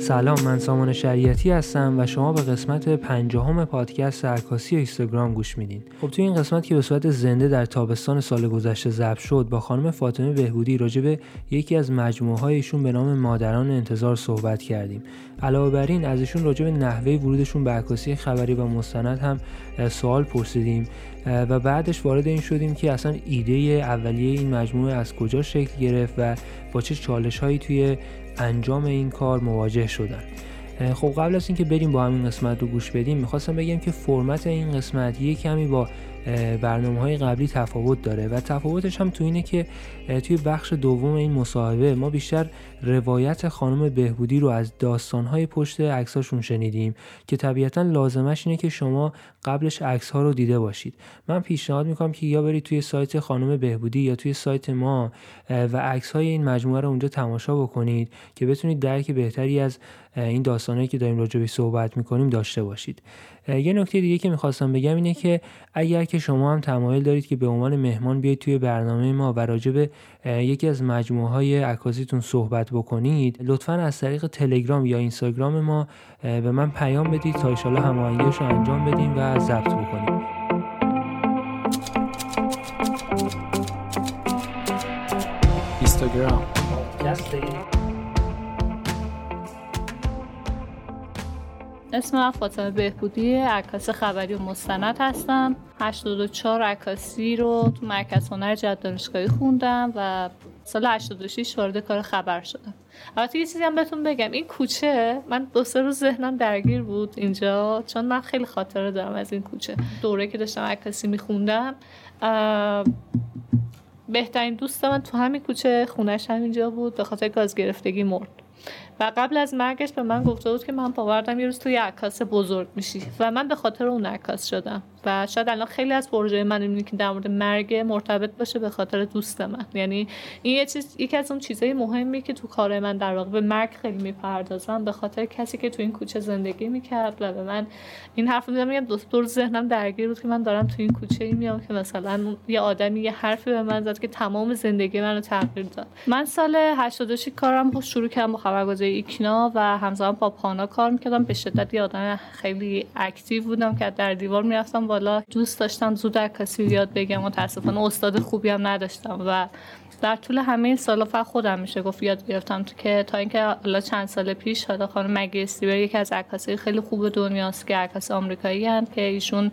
سلام من سامان شریعتی هستم و شما به قسمت پنجاهم پادکست عکاسی اینستاگرام گوش میدین. خب توی این قسمت که به صورت زنده در تابستان سال گذشته ضبط شد با خانم فاطمه بهبودی راجع به یکی از مجموعه هایشون به نام مادران انتظار صحبت کردیم. علاوه بر این از ایشون راجع به نحوه ورودشون به عکاسی خبری و مستند هم سوال پرسیدیم. و بعدش وارد این شدیم که اصلا ایده اولیه این مجموعه از کجا شکل گرفت و با چه چالش هایی توی انجام این کار مواجه شدن. خب قبل از اینکه بریم با همین قسمت رو گوش بدیم می‌خواستم بگم که فرمت این قسمت یه کمی با برنامه های قبلی تفاوت داره و تفاوتش هم تو اینه که توی بخش دوم این مصاحبه ما بیشتر روایت خانم بهبودی رو از داستانهای پشت عکساشون شنیدیم که طبیعتا لازمش اینه که شما قبلش عکس ها رو دیده باشید. من پیشنهاد می‌کنم که یا برید توی سایت خانم بهبودی یا توی سایت ما و عکس های این مجموعه رو اونجا تماشا بکنید که بتونید درک بهتری از این داستانهایی که داریم راجع صحبت می‌کنیم داشته باشید. یه نکته دیگه که می‌خواستم بگم اینه که اگر که شما هم تمایل دارید که به عنوان مهمان بیاید توی برنامه ما و راجع به یکی از مجموعه های عکاسیتون صحبت بکنید. لطفا از طریق تلگرام یا اینستاگرام ما به من پیام بدید تا ایشالا هماهنگیش رو انجام بدیم و ضبط بکنیم. اینستاگرام. اسم من فاطمه بهبودی عکاس خبری و مستند هستم. 84 عکاسی رو تو مرکز هنر جد دانشگاهی خوندم و سال 86 وارد کار خبر شدم. البته یه چیزی هم بهتون بگم این کوچه من دو سه روز ذهنم درگیر بود اینجا چون من خیلی خاطره دارم از این کوچه. دوره که داشتم عکاسی میخوندم بهترین دوست من تو همین کوچه خونش همینجا بود به خاطر گاز گرفتگی مرد. و قبل از مرگش به من گفته بود که من باوردم یه روز توی عکاس بزرگ میشی. و من به خاطر اون عکاس شدم. و شاید الان خیلی از پروژه من اینه که در مورد مرگ مرتبط باشه به خاطر دوست من. یعنی این یه چیز یکی از اون چیزای مهمی که تو کار من در واقع به مرگ خیلی می‌پردازم به خاطر کسی که تو این کوچه زندگی می‌کرد و به من این حرف می‌زنم میگم دکتر ذهنم درگیر بود که من دارم تو این کوچه ای میام که مثلا یه آدمی یه حرفی به من زد که تمام زندگی منو تغییر داد. من سال 86 کارم شروع کردم با خبرگزاری ایکنا و همزمان با پانا کار می‌کردم. به شدت آدم خیلی اکتیو بودم که در دیوار می‌رفتم بالا. دوست داشتم زود عکاسی یاد بگم. متاسفانه استاد خوبی هم نداشتم و در طول همه این سالا فقط خودم میشه گفت یاد گرفتم تو که تا اینکه حالا چند سال پیش حالا خانم مگی استیور یکی از عکاسای خیلی خوب دنیاست که عکاس آمریکایی هست که ایشون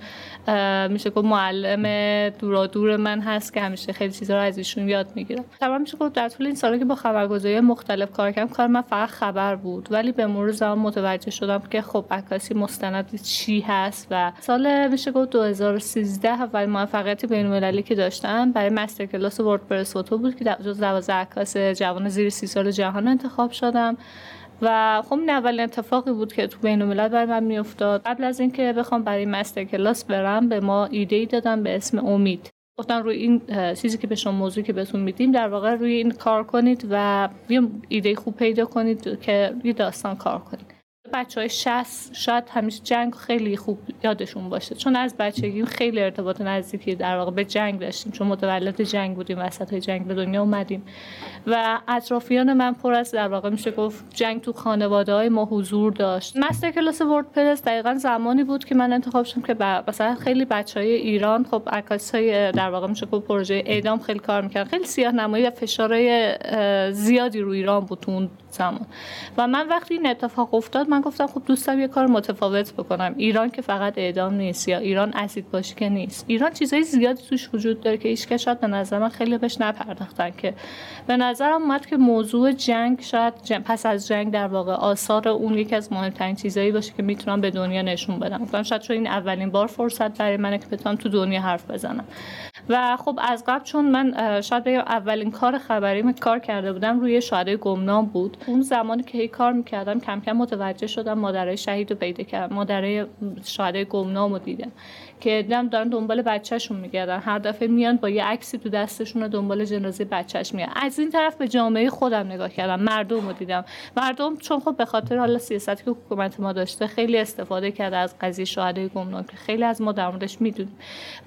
میشه گفت معلم دورا دور من هست که همیشه خیلی چیزا رو از ایشون یاد می‌گیرم. تمام میشه گفت در طول این سالا که با خبرگزاری مختلف کار کردم کار من فقط خبر بود. ولی به مرور زمان متوجه شدم که خب عکاسی مستند چی هست و سال میشه گفت 2013 اول موفقیت بین‌المللی که داشتم برای مستر کلاس وردپرس فوتو بود که جز دوازده عکاس جوان زیر سی سال جهان انتخاب شدم. و خب این اولین اتفاقی بود که تو بین الملل برای من میافتاد. قبل از اینکه بخوام برای مستر کلاس برم به ما ایده ای دادم به اسم امید. گفتن روی این چیزی که به شما موضوعی که بهتون میدیم در واقع روی این کار کنید و یه ایده خوب پیدا کنید که یه داستان کار کنید. بچه های شست شاید همیشه جنگ خیلی خوب یادشون باشه. چون از بچگی خیلی ارتباط نزدیکی در واقع. به جنگ داشتیم چون متولد جنگ بودیم وسط های جنگ به دنیا اومدیم. و اطرافیان من پر از در واقع میشه گفت جنگ تو خانواده های ما حضور داشت. مستر کلاس وردپرس دقیقا زمانی بود که من انتخاب شدم که مثلا خیلی بچه های ایران خب عکاس های در واقع میشه گفت پروژه اعدام خیلی کار می‌کرد خیلی سیاه نمایی و فشارهای زیادی رو ایران بود اون زمان. و من وقتی این اتفاق افتاد گفتم خب دوستم یه کار متفاوت بکنم. ایران که فقط اعدام نیست یا ایران اسید باشی که نیست. ایران چیزای زیادی توش وجود داره که هیچ شاید به نظر من خیلی بهش نپرداختن که به نظرم اومد که موضوع جنگ شاید پس از جنگ در واقع آثار اون یکی از مهمترین چیزایی باشه که می‌تونم به دنیا نشون بدم. گفتم شاید چون این اولین بار فرصت برای منه که بتونم تو دنیا حرف بزنم. و خب از قبل چون من شاید بگم اولین کار خبری کار کرده بودم روی شهدای گمنام بود. اون زمانی که هی کار می‌کردم کم کم متوجه شدم مادرای شهید رو پیدا کردم. مادرای شهدای گمنام دیدم. که دیدم دارن دنبال بچهشون میگردن. هر دفعه میان با یه عکسی تو دستشون و دنبال جنازه بچهش میاد از این طرف به جامعه خودم نگاه کردم. مردم رو دیدم. مردم چون خب به خاطر حالا سیاستی که حکومت ما داشته خیلی استفاده کرده از قضیه شهدای گمنام که خیلی از ما در موردش می‌دونیم.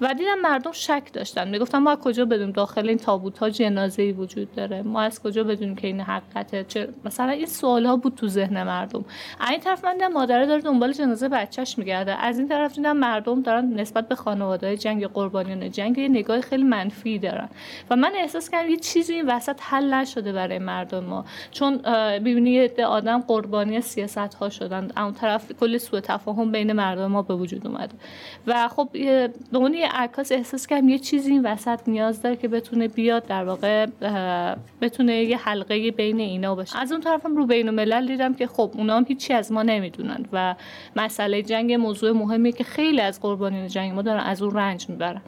و دیدم مردم شک داشتن. می‌گفتن ما از کجا بدونیم؟ داخل این تابوت ها جنازه ای وجود داره. ما از کجا بدونیم که این حقیقته؟ چه مثلا این سوال ها بود تو ذهن مردم. از این طرف من مادره داره دنبال جنازه بچهش میگرده. از این طرف دیدم مردم دارن نسبت به خانواده جنگ قربانیان جنگ یه نگاه خیلی منفی دارن. و من احساس کردم یه چیزی این وسط حل نشده برای مردم ما. چون ببینی آدم قربانی سیاست ها شدن اون طرف کلی سوء تفاهم بین مردم ما به وجود اومده. و خب به عنوان یه عکاس احساس کردم یه چیزی این وسط نیاز داره که بتونه بیاد در واقع بتونه یه حلقه بین اینا باشه. از اون طرفم رو بین الملل دیدم که خب اونا هم هیچی از ما نمی‌دونن. و مسئله جنگ موضوع مهمی که خیلی از قربانیان جنگ ما دارن از اون رنج می‌برن.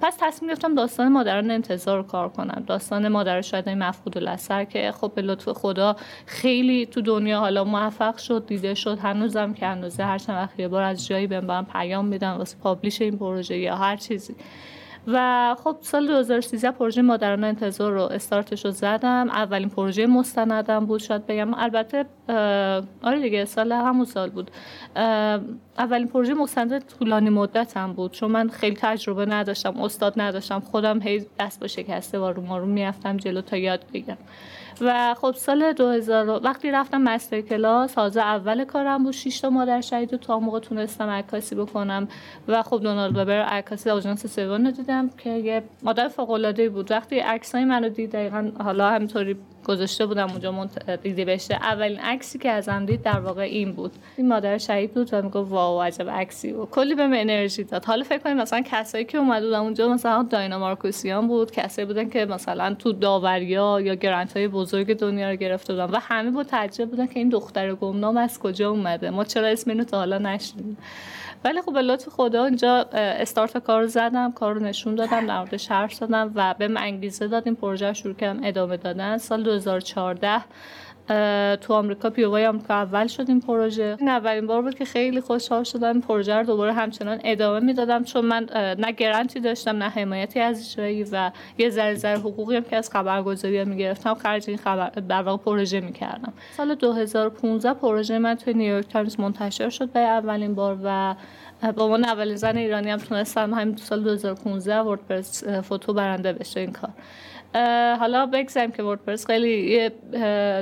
پس تصمیم گرفتم داستان مادران انتظار کار کنم. داستان مادر شاید مفقود الاثر که خب به لطف خدا خیلی تو دنیا حالا موفق شد دیده شد. هنوزم که هنوزه هر چند وقت یه بار از جایی بهم پیام میدن واسه پابلیش این پروژه یا هر چیزی. و خب سال 2013 پروژه مادران انتظار رو استارتش رو زدم. اولین پروژه مستندم بود شاید بگم. البته آره دیگه سال همون سال بود. اولین پروژه مستند طولانی مدتم بود. چون من خیلی تجربه نداشتم استاد نداشتم. خودم هی دست با شکسته وارو مارو می‌رفتم جلو تا یاد بگیرم. و خب سال 2000 وقتی رفتم مستر کلاس حاضر اول کارم بود 6 تا مادر شهید و تا موقع تونستم عکاسی بکنم. و خب دونالد وبر عکاسی آژانس سوم رو دیدم که یه مادر فوق العاده بود. وقتی عکسای منو دید دقیقاً حالا همینطوری گذاشته بودم اونجا دیده بشه. اولین عکسی که ازم دید در واقع این بود. این مادر شهید بود و می‌گفت واو عجب عکسی و کلی به انرژی داد. حالا فکر کنید مثلا کسایی که اومد بودن اونجا مثلا داینا مارکوسیان بود کسایی بودن که مثلا تو داوریا یا گرانت های بزرگ دنیا رو گرفته بودن و همه با تعجب بودن که این دختر گمنام از کجا اومده. ما چرا اسم اینو تا حالا نشنیدیم؟ ولی خب به لطف خدا اینجا استارت کار زدم کار رو نشون دادم در موردش زدم و به انگیزه داد این پروژه شروع کردم ادامه دادن. سال 2014 تو آمریکا POY آمریکا اول شد این پروژه. این اولین بار بود که خیلی خوشحال شدم. پروژه رو دوباره همچنان ادامه می‌دادم. چون من نه grant ی داشتم نه حمایتی از اجرایی و یه ذره ذره حقوقی هم که از خبرگزاری می‌گرفتم خرج این خبر در واقع پروژه می‌کردم. سال 2015 پروژه من توی نیویورک تایمز منتشر شد به اولین بار و با عنوان اولین زن ایرانی هم تونستم همین سال 2015 World Press Photo برنده بشه این کار. حالا بگذاریم که World Press خیلی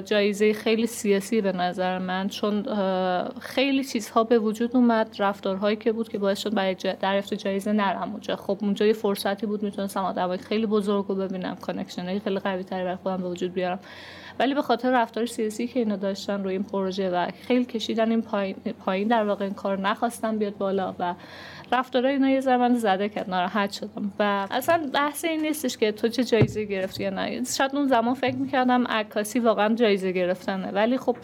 جایزه خیلی سیاسی به نظر من چون خیلی چیزها به وجود اومد رفتارهایی که بود که باعث شد برای دریافت جایزه نرم اونجا. خب اونجا یه فرصتی بود می‌تونستم آدمای خیلی بزرگ رو ببینم connection خیلی قوی تری برای خودم به وجود بیارم. ولی به خاطر رفتار سیاسی که اینا داشتن روی این پروژه و خیلی کشیدن این پایین, پایین در واقع این کار نخواستم بیاد بالا و رفتارای اینا یه ذره منو زده کرد ناراحت شدم. و اصلا بحث این نیستش که تو چه جایزه گرفتی یا نه. شاید اون زمان فکر می‌کردم عکاسی واقعا جایزه گرفتنه. ولی خب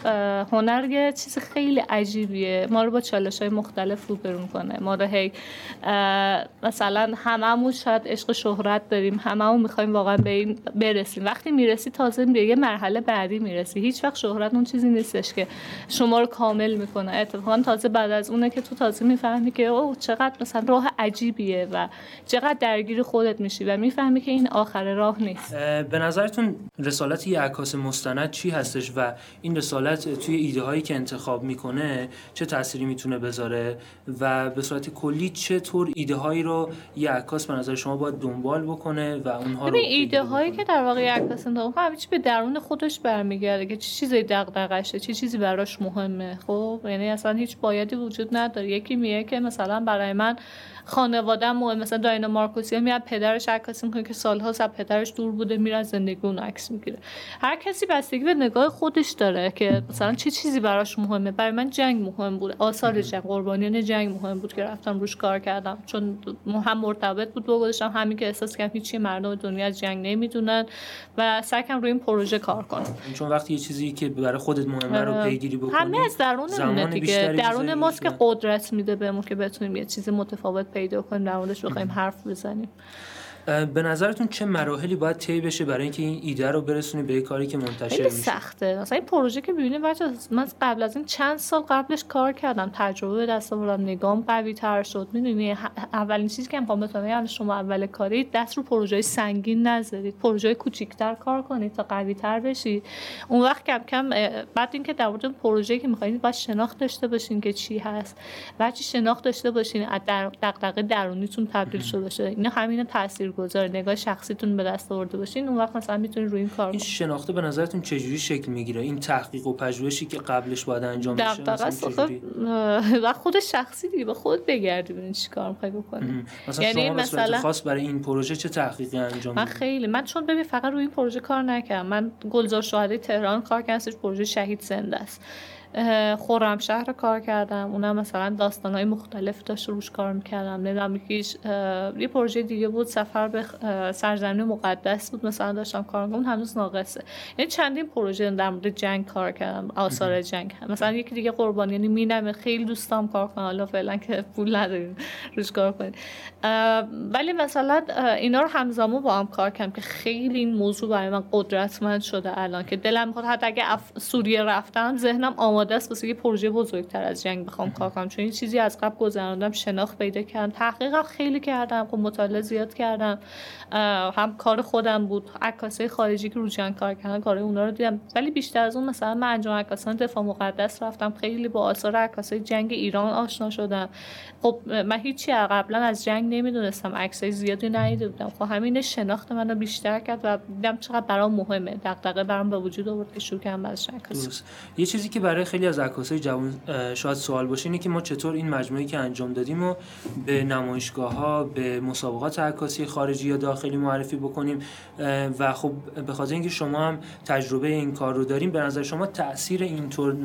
هنر یه چیز خیلی عجیبیه. ما رو با چالش های مختلف روبرو کنه ما رو هی مثلا هممون شاید عشق شهرت داریم. هممون می‌خوایم واقعا به این برسیم. وقتی می‌رسی تازه به یه مرحله بعدی می‌رسی. هیچ وقت شهرت اون چیزی نیستش که شما رو کامل می‌کنه. اتفاقا تازه بعد از اونه که تو تازه می‌فهمی که او چقدر مثلا راه عجیبیه و چقدر درگیر خودت میشی و می‌فهمی که این آخر راه نیست. به نظرتون رسالت یه عکاس مستند چی هستش و این رسالت توی ایده هایی که انتخاب می‌کنه چه تأثیری می‌تونه بذاره و به صورت کلی چطور ایده هایی رو یه عکاس به نظر شما باید دنبال بکنه و اونها رو ایده هایی که در واقع عکاس انتخاب کنه به درون خودش برمیگرده که چه چیزی دغدغشه چه چیزی براش مهمه. خب یعنی اصلا هیچ بایدی وجود نداره. یکی میگه که مثلا برای kümmern. من خانواده‌ام مثلا داینا مارکوسی میاد پدرش عکاسی می‌کنه که سالها از پدرش دور بوده میره زندگی اون عکس می‌گیره. هر کسی بستگی به نگاه خودش داره که مثلا چه چیزی براش مهمه. برای من جنگ مهم بود. آثار جنگ قربانیان جنگ مهم بود که رفتم روش کار کردم. چون هم مرتبط بود با گذاشتم همین که احساس کردم هیچی مردم دنیا از جنگ نمی‌دونن و سعی روی این پروژه کار کنم. چون وقتی یه چیزی که برای خودت مهمه رو پیگیری بکنی همه از درون دیگه. درون ماست که قدرت میده بهمون که بتونیم یه چیز متفاوت پیدا کنیم در موردش بخوایم حرف بزنیم. به نظرتون چه مراحلی باید طی بشه برای اینکه این ایده رو برسونی به کاری که منتشر میشه؟ سخته. مثلا این پروژه که ببینید بچه من قبل از این چند سال قبلش کار کردم. تجربه به دست آوردم نگام قوی تر شد. می‌دونی اولین چیزی که می‌خوام بهتون بگم شما اول کاری دست رو پروژه سنگین نذارید. پروژه کوچیک‌تر کار کنید تا قوی تر بشید. اون وقت کم کم بعد اینکه در مورد پروژه که می‌خواید باید شناخت داشته باشین که چی هست. بعد شناخت داشته باشین از دغدغه درونیتون تبدیل شده باشه. اینا همین تاثیر تاثیرگذار نگاه شخصیتون به دست آورده باشین اون وقت مثلا می‌تونید روی این کار این شناخته به نظرتون چجوری شکل می‌گیره؟ این تحقیق و پژوهشی که قبلش باید انجام بشه و خود شخصی دیگه به خود بگردی ببین چیکار می‌خوای بکنی. مثلا یعنی شما مثلا خاص برای این پروژه چه تحقیقی انجام من خیلی من چون ببین فقط روی این پروژه کار نکردم. من گلزار شهدای تهران کار کردم پروژه شهید زنده است. خورم شهر رو کار کردم. اونم مثلا داستان های مختلف داشت روش کار می‌کردم. نمی‌دونم یکیش یه پروژه دیگه بود سفر به سرزمین مقدس بود. مثلا داشتم کار می‌کردم. اون هنوز ناقصه. یعنی چندین پروژه در مورد جنگ کار کردم. آثار جنگ. مثلا یکی دیگه قربانی یعنی مینم خیلی دوستام کار کنم حالا فعلا که پول نداریم روش کار کنیم. ولی مثلا اینا رو همزمان با هم کار کردم که خیلی این موضوع برای من قدرتمند شده الان که دلم می‌خواد حتی اگه سوریه رفتم ذهنم آماده است واسه یه پروژه بزرگتر از جنگ بخوام کار کنم. چون این چیزی از قبل گذراندم شناخت پیدا کردم. تحقیق خیلی کردم خب مطالعه زیاد کردم. هم کار خودم بود. عکاسای خارجی که رو جنگ کار کردن کار اونا رو دیدم. ولی بیشتر از اون مثلا من انجام عکاسان دفاع مقدس رفتم. خیلی با آثار عکاسای جنگ ایران آشنا شدم. خب من هیچی قبلا از جنگ نمی‌دونستم. عکسای زیادی ندیده بودم. خب همین شناخت منو بیشتر کرد و دیدم چقدر برام مهمه. دغدغه برام به وجود آورد که شروع کردم از یه چیزی که برای خیلی از عکاسای جوان شاید سوال باشه اینه که ما چطور این مجموعه که انجام دادیم و به نمایشگاه ها به مسابقات عکاسی خارجی یا داخلی معرفی بکنیم. و خب به خاطر اینکه شما هم تجربه این کار رو داریم به نظر شما تاثیر اینطور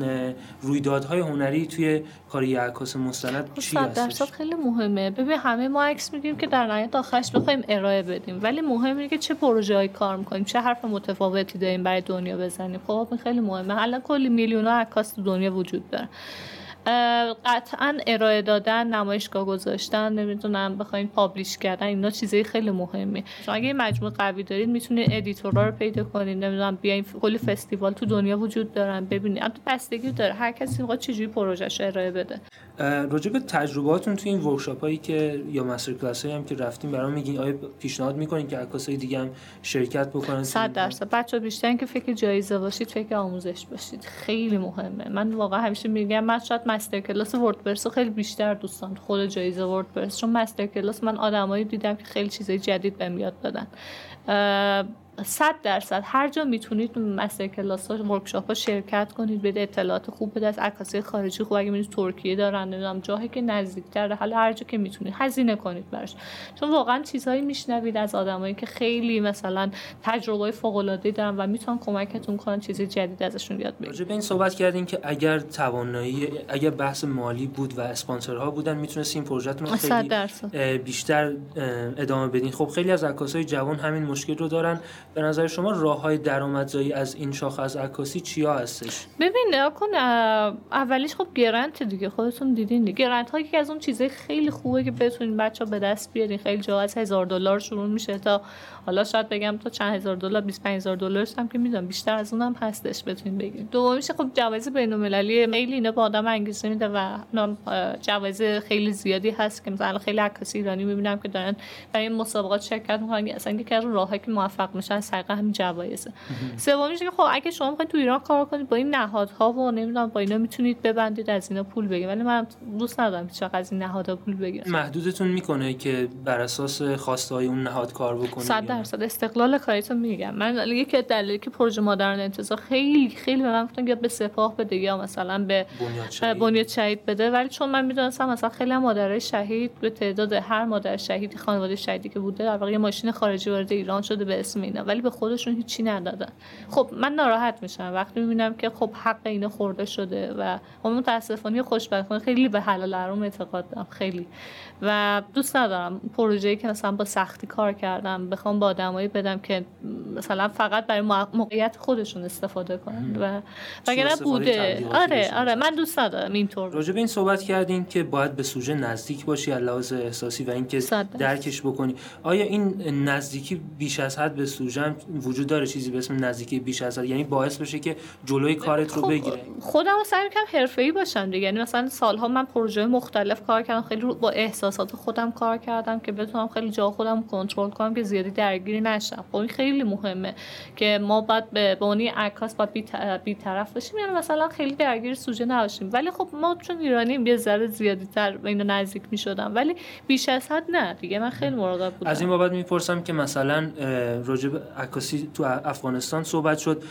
رویدادهای هنری توی کار عکاس مستند چی هستش؟ خیلی مهمه. ببین همه ما عکس میگیم که در نهایت آخرش بخوایم ارائه بدیم. ولی مهم اینه که چه پروژه‌ای کار می‌کنیم چه حرف متفاوتی داریم برای دنیا بزنیم. خب خیلی مهمه. الان کلی میلیون عکاس تو دنیا وجود داره. قطعا ارائه دادن نمایشگاه گذاشتن نمی‌دونم بخواین پابلیش کردن اینا چیزای خیلی مهمه. شما اگه مجموعه قوی دارید می‌تونید ادیتورا رو پیدا کنید نمی‌دونم بیاین کلی فستیوال تو دنیا وجود دارن ببینید اما بستگی داره. هر کسی می‌خواد چجوری پروژهش ارائه بده. راجع به تجربهاتون تو این workshop هایی که یا master class هایی هم که رفتیم برام میگین آیا پیشنهاد می‌کنین که عکاسای دیگه هم شرکت بکنن؟ 100 درصد. بچه‌ها بیشتر که فکر جایزه باشید فکر آموزش باشید. خیلی مهمه. من واقعا همیشه میگم من شاید master class World Press رو خیلی بیشتر دوستان خود جایزه World Press چون master class من آدمایی دیدم که خیلی چیزای جدید بهم یاد دادن. صد درصد هر جا می‌تونید master class ها workshop ها شرکت کنید بده اطلاعات خوب بده از عکاسی خارجی خوب. اگه می‌تونید ترکیه دارن نمی‌دونم جایی که نزدیکتر حالا هر جا که می‌تونید هزینه کنید براش. چون واقعا چیزهایی میشنوید از آدمایی که خیلی مثلا تجربه فوق العاده دارن و می‌تونن کمکتون کنن چیز جدید ازشون یاد بگیرید. به این صحبت کردین که اگر توانایی اگر بحث مالی بود و اسپانسرها بودن می‌تونستین پروژهتون رو خیلی بیشتر ادامه بدین. خب خیلی از عکاسای جوان همین مشکل رو دارن. به نظر شما راه های درآمدزایی از این شاخه از عکاسی چیا هستش؟ ببین کن اولیش خب گرنت دیگه خودتون دیدین دیگه. گرنت هایی که از اون چیزای خیلی خوبه که بتونین بچه به دست بیارین. خیلی جا از هزار دلار شروع میشه تا حالا شاید بگم تا چند هزار دلار 25 هزار دلار هم که می‌دونم بیشتر از اونم هستش بتونین بگیرین. دومیش خب جوایز بین المللی خیلی اینا به آدم انگیزه میده و جوایز خیلی زیادی هست که مثلا خیلی عکاسی ایرانی می‌بینم که دارن برای مسابقات شرکت می‌کنن اصلا یکی از که موفق میشن سرقه همین جوایزه. سومیش که خب اگه شما می‌خواین تو ایران کار کنید با این نهادها و نمی‌دونم با اینا می‌تونید ببندید از اینا پول بگیرید. ولی من دوست ندارم هیچ از این نهادها پول بگیرم. محدودتون می‌کنه که بر اساس خواسته های اون نهاد کار بکنید 100 درصد. استقلال کاریتو میگم. من یکی دلیلی که پروژه مادرن انتظار خیلی خیلی به من گفتن یا به سپاه بده یا مثلا به بنیاد شهید. بده. ولی چون من می‌دونستم مثلا خیلی مادرای شهید به تعداد هر مادر شهید خانواده شهیدی که بوده در واقع ماشین خارجی وارد ایران شده به اسم اینا. ولی به خودشون هیچی ندادن. خب من ناراحت میشم. وقتی می‌بینم که خب حق اینا خورده شده و خب متاسفانه خوشبختانه خیلی به حلال حرام اعتقاد دارم. خیلی. و دوست ندارم پروژه‌ای که مثلا با سختی کار کردم بخوام با آدمایی بدم که مثلا فقط برای موقعیت خودشون استفاده کنن و وگرنه بوده. آره آره من دوست ندارم اینطور. راجع به این صحبت کردین که باید به سوژه نزدیک باشی از لحاظ احساسی و اینکه درکش بکنی. آیا این نزدیکی بیش از حد به سوژه هم وجود داره؟ چیزی به اسم نزدیکی بیش از یعنی باعث بشه که جلوی کارت رو خب، بگیره خودم سعی می‌کنم حرفه‌ای باشم دیگه. یعنی مثلا سالها من پروژه مختلف کار کردم خیلی با احساسات خودم کار کردم که بتونم خیلی جا خودم کنترل کنم که زیادی درگیری نشم. خب این خیلی مهمه که ما بعد به اونی عکاس باید بی طرف باشیم. یعنی مثلا خیلی درگیر سوژه نباشیم. ولی خب ما چون ایرانیم یه ذره زیادی تر اینو نزدیک می‌شدم. ولی بیش از حد نه دیگه. من خیلی مراقب بودم. از این بابت می‌پرسم که مثلا راجب عکاسی تو افغانستان صحبت شد.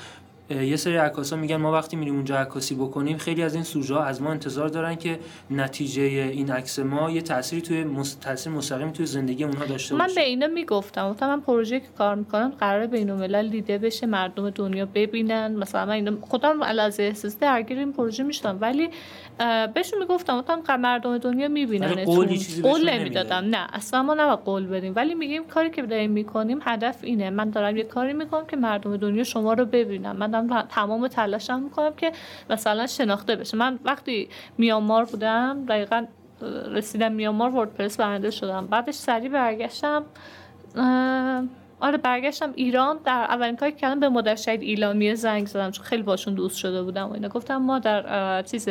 یه سری عکاسا میگن ما وقتی میریم اونجا عکاسی بکنیم خیلی از این سوژه از ما انتظار دارن که نتیجه این عکس ما یه تأثیری توی مس... تاثیر مستقیم توی زندگی اونها داشته باشه. من به اینا می‌گفتم. گفتم من پروژه که کار می‌کنم قرار بین الملل دیده بشه مردم دنیا ببینن. مثلا من اینا خودم علاوه احساس درگیر این پروژه می‌شدم. ولی بهشون می‌گفتم گفتم مردم دنیا می‌بینن قول نمی‌دادم نه اصلا ما نباید قول بدیم. ولی میگیم کاری که داریم می‌کنیم هدف اینه. من دارم یه کاری می‌کنم که مردم دنیا شما رو ببینن. من دارم تمام تلاشم می‌کنم که مثلا شناخته بشه. من وقتی میامار بودم دقیقا رسیدم میامار وردپرس برنده شدم. بعدش سریع برگشتم. آره برگشتم ایران. در اولین کاری کردم به مادر شهید ایلامیه زنگ زدم چون خیلی باشون دوست شده بودم و اینا. گفتم ما در چیز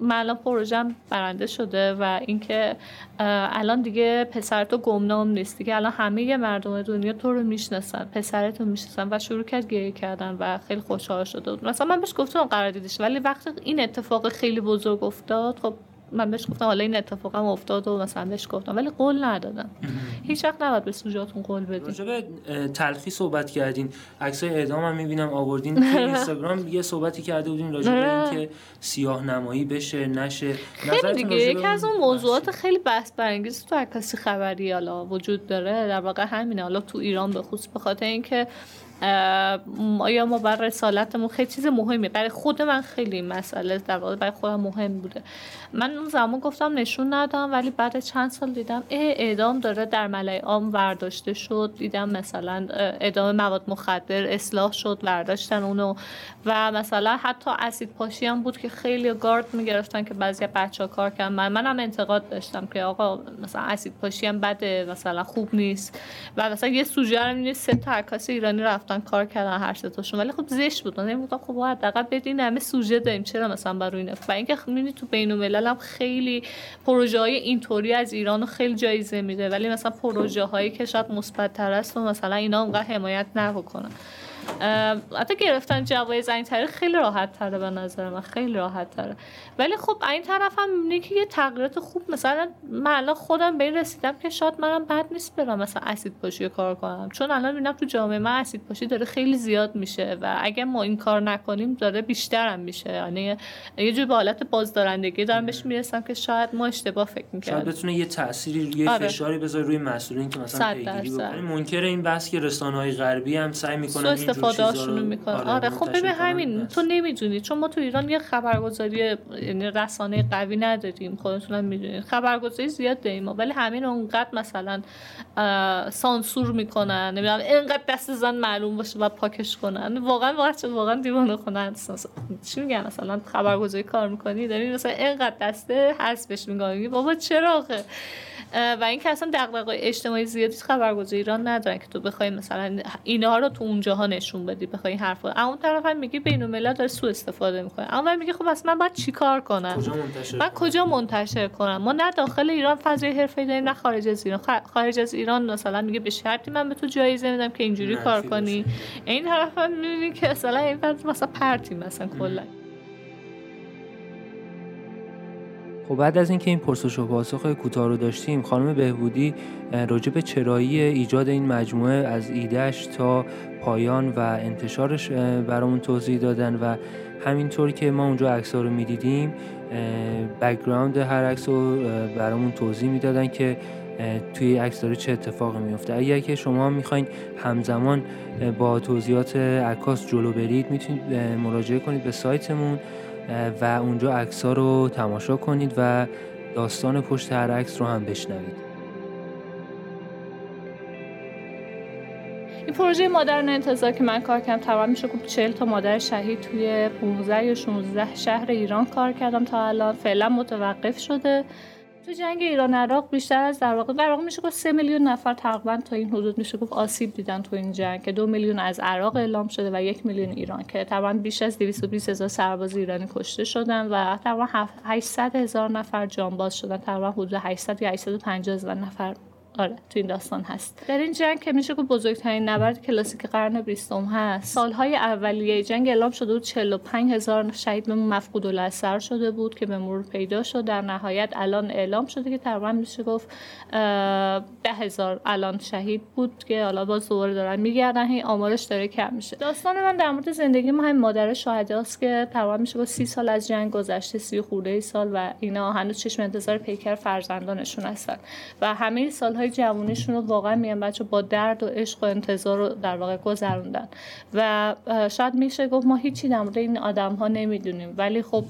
من الان پروژم برنده شده و اینکه الان دیگه پسر تو گمنام نیست. دیگه الان همه مردم دنیا تو رو می‌شناسن پسرتو می‌شناسن و شروع کرد گریه کردن و خیلی خوشحال شده مثلا من بهش گفتم قرار دیدش ولی وقتی این اتفاق خیلی بزرگ افتاد خب من بهش گفتم حالا این اتفاقم افتاد و مثلا بهش گفتم ولی قول ندادم. هیچ وقت نباید به سوژاتون قول بدین. راجع تلخی صحبت کردین. عکسای اعدام هم می‌بینم آوردین. تو اینستاگرام یه صحبتی کرده بودین راجع به اینکه سیاه نمایی بشه نشه. خیلی دیگه. یکی از اون موضوعات خیلی بحث برانگیز تو عکاسی خبری حالا وجود داره. در واقع همینه. حالا تو ایران به خصوص به خاطر اینکه آیا ما بر رسالتمون خیلی چیز مهمی برای خود من خیلی مسئله در واقع برای خودم مهم بوده. من اون زمان گفتم نشون ندم ولی بعد چند سال دیدم اعدام داره در ملای عام ورداشته شد. دیدم مثلا اعدام مواد مخدر اصلاح شد ورداشتن اونو. و مثلا حتی اسید پاشی هم بود که خیلی گارد می‌گرفتن که بعضی بچه کار کردن. من منم انتقاد داشتم که آقا مثلا اسید پاشی هم بده مثلا خوب نیست. و مثلا یه سوژه رو سه تا عکاس ایرانی رفتن کار کردن هر تاشون. ولی خب زشت بود. من نمی‌گفتم خب حداقل بدین همه سوژه داریم. چرا مثلا برای اینا؟ و اینکه می‌بینی تو بین الملل هم خیلی پروژه های اینطوری از ایران خیلی جایزه میده. ولی مثلا پروژه هایی که شاید مثبت تر است و مثلا اینا اونقدر حمایت نکنن. حتی گرفتن جوایز این طریق خیلی راحت تره به نظر من خیلی راحت تره. ولی خب این طرف هم می‌بینی که یه تغییرات خوب مثلا من الان خودم به این رسیدم که شاید منم بد نیست برم مثلا اسید پاشی کار کنم. چون الان می‌بینم تو جامعه من اسید پاشی داره خیلی زیاد میشه و اگه ما این کار نکنیم داره بیشتر هم میشه. یعنی یه جور به حالت بازدارندگی دارم بهش می‌رسم که شاید ما اشتباه فکر می‌کردیم. شاید بتونه یه تأثیری یه آره. فشاری بذاره روی مسئولین که مثلا پیگیری بکنه. منکر این بحث که رسانه‌های غربی هم سعی می‌کنن استفاده می‌کنن. آره, آره خب ببین همین تو نمی‌دونی. چون ما تو ایران یه خبرگزاری یعنی رسانه قوی نداریم. خودتون می‌دونید خبرگزاری زیاد داریم ولی همین اونقدر مثلا سانسور می‌کنن. نمی‌دونم اینقدر دست زن معلوم باشه و پاکش کنن. واقعا واقعا واقعا دیوانه کنن چی میگن؟ مثلا خبرگزاری کار می‌کنی داری مثلا اینقدر دسته حذفش می‌کنی بابا چرا آخه؟ و اینکه اصلا دغدغه اجتماعی زیادی خبرگزاری ایران ندارن که تو بخوای مثلا اینها رو تو اونجاها نشون بدی بخوای حرف اون طرف هم میگه بین الملل داره سوء استفاده می‌کنه. اما میگه خب اصلا من باید چیکار کنم؟ کجا منتشر من کجا منتشر کنم؟ ما نه داخل ایران فضای حرفه‌ای داریم نه خارج از ایران. خارج از ایران مثلا میگه به شرطی من به تو جایزه میدم که اینجوری کار کنی. این طرف هم می‌بینی که مثلا این مثلا پرتی مثلا کلا. خب بعد از اینکه این پرسش و پاسخ کوتاه رو داشتیم خانم بهبودی راجع به چرایی ایجاد این مجموعه از ایدهش تا پایان و انتشارش برامون توضیح دادن و همینطور که ما اونجا عکس رو می‌دیدیم background هر عکس رو برامون توضیح می‌دادن که توی عکس داره چه اتفاقی میفته اگر که شما می‌خواین همزمان با توضیحات عکاس جلو برید می‌تونید مراجعه کنید به سایتمون. و اونجا عکس ها رو تماشا کنید و داستان پشت هر عکس رو هم بشنوید. این پروژه مادر انتظار که من کار کردم تقریبا میشه. گفت 40 تا مادر شهید توی 15 یا 16 شهر ایران کار کردم تا الان. فعلا متوقف شده. تو جنگ ایران عراق بیشتر از در واقع در واقع میشه گفت سه میلیون نفر تقریبا تا این حدود میشه گفت آسیب دیدن تو این جنگ که دو میلیون از عراق اعلام شده و یک میلیون ایران که تقریبا بیش از 220 هزار سرباز ایرانی کشته شدن و تقریبا 800 هزار نفر جانباز شدن تقریبا حدود 800 یا 850 هزار نفر آره تو این داستان هست. در این جنگ که میشه که بزرگترین نبرد کلاسیک قرن بیستم هست. سالهای اولیه جنگ اعلام شده بود 45 هزار شهید به مفقود الاثر شده بود که به مرور پیدا شد. در نهایت الان اعلام شده که تقریبا میشه گفت ده هزار الان شهید بود که حالا باز دوباره دارن میگردن. هی آمارش داره کم میشه. داستان من در مورد زندگی ما هم مادر شهداست که تقریبا میشه گفت سی سال از جنگ گذشته سی خورده سال و اینا. هنوز چشم انتظار پیکر فرزندانشون هستن. و همه سالهای های جوونیشون رو واقعا میان بچه با درد و عشق و انتظار رو در واقع گذروندن. و شاید میشه گفت ما هیچی در مورد این آدم ها نمی‌دونیم. ولی خب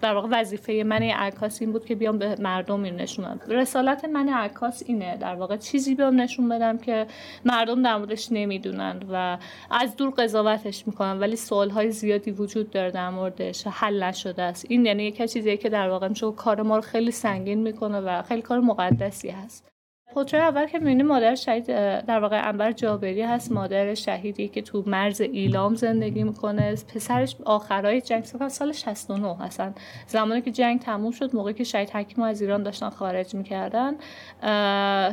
در واقع وظیفه من عکاس این بود که بیام به مردم این نشون رسالت من عکاس اینه. در واقع چیزی بیام نشون بدم که مردم در موردش نمی‌دونند و از دور قضاوتش می‌کنن. ولی سوال های زیادی وجود داره در موردش. حل نشده است. این یعنی یک چیزیه که در واقع میشه کار ما رو خیلی سنگین می‌کنه و خیلی کار مقدسی هست. پورتری اول که می‌بینی مادر شهید در واقع انبر جابری هست مادر شهیدی که تو مرز ایلام زندگی می‌کنه. پسرش آخرای جنگ سال 69 هستن. زمانی که جنگ تموم شد موقعی که شهید حکیم از ایران داشتن خارج می‌کردن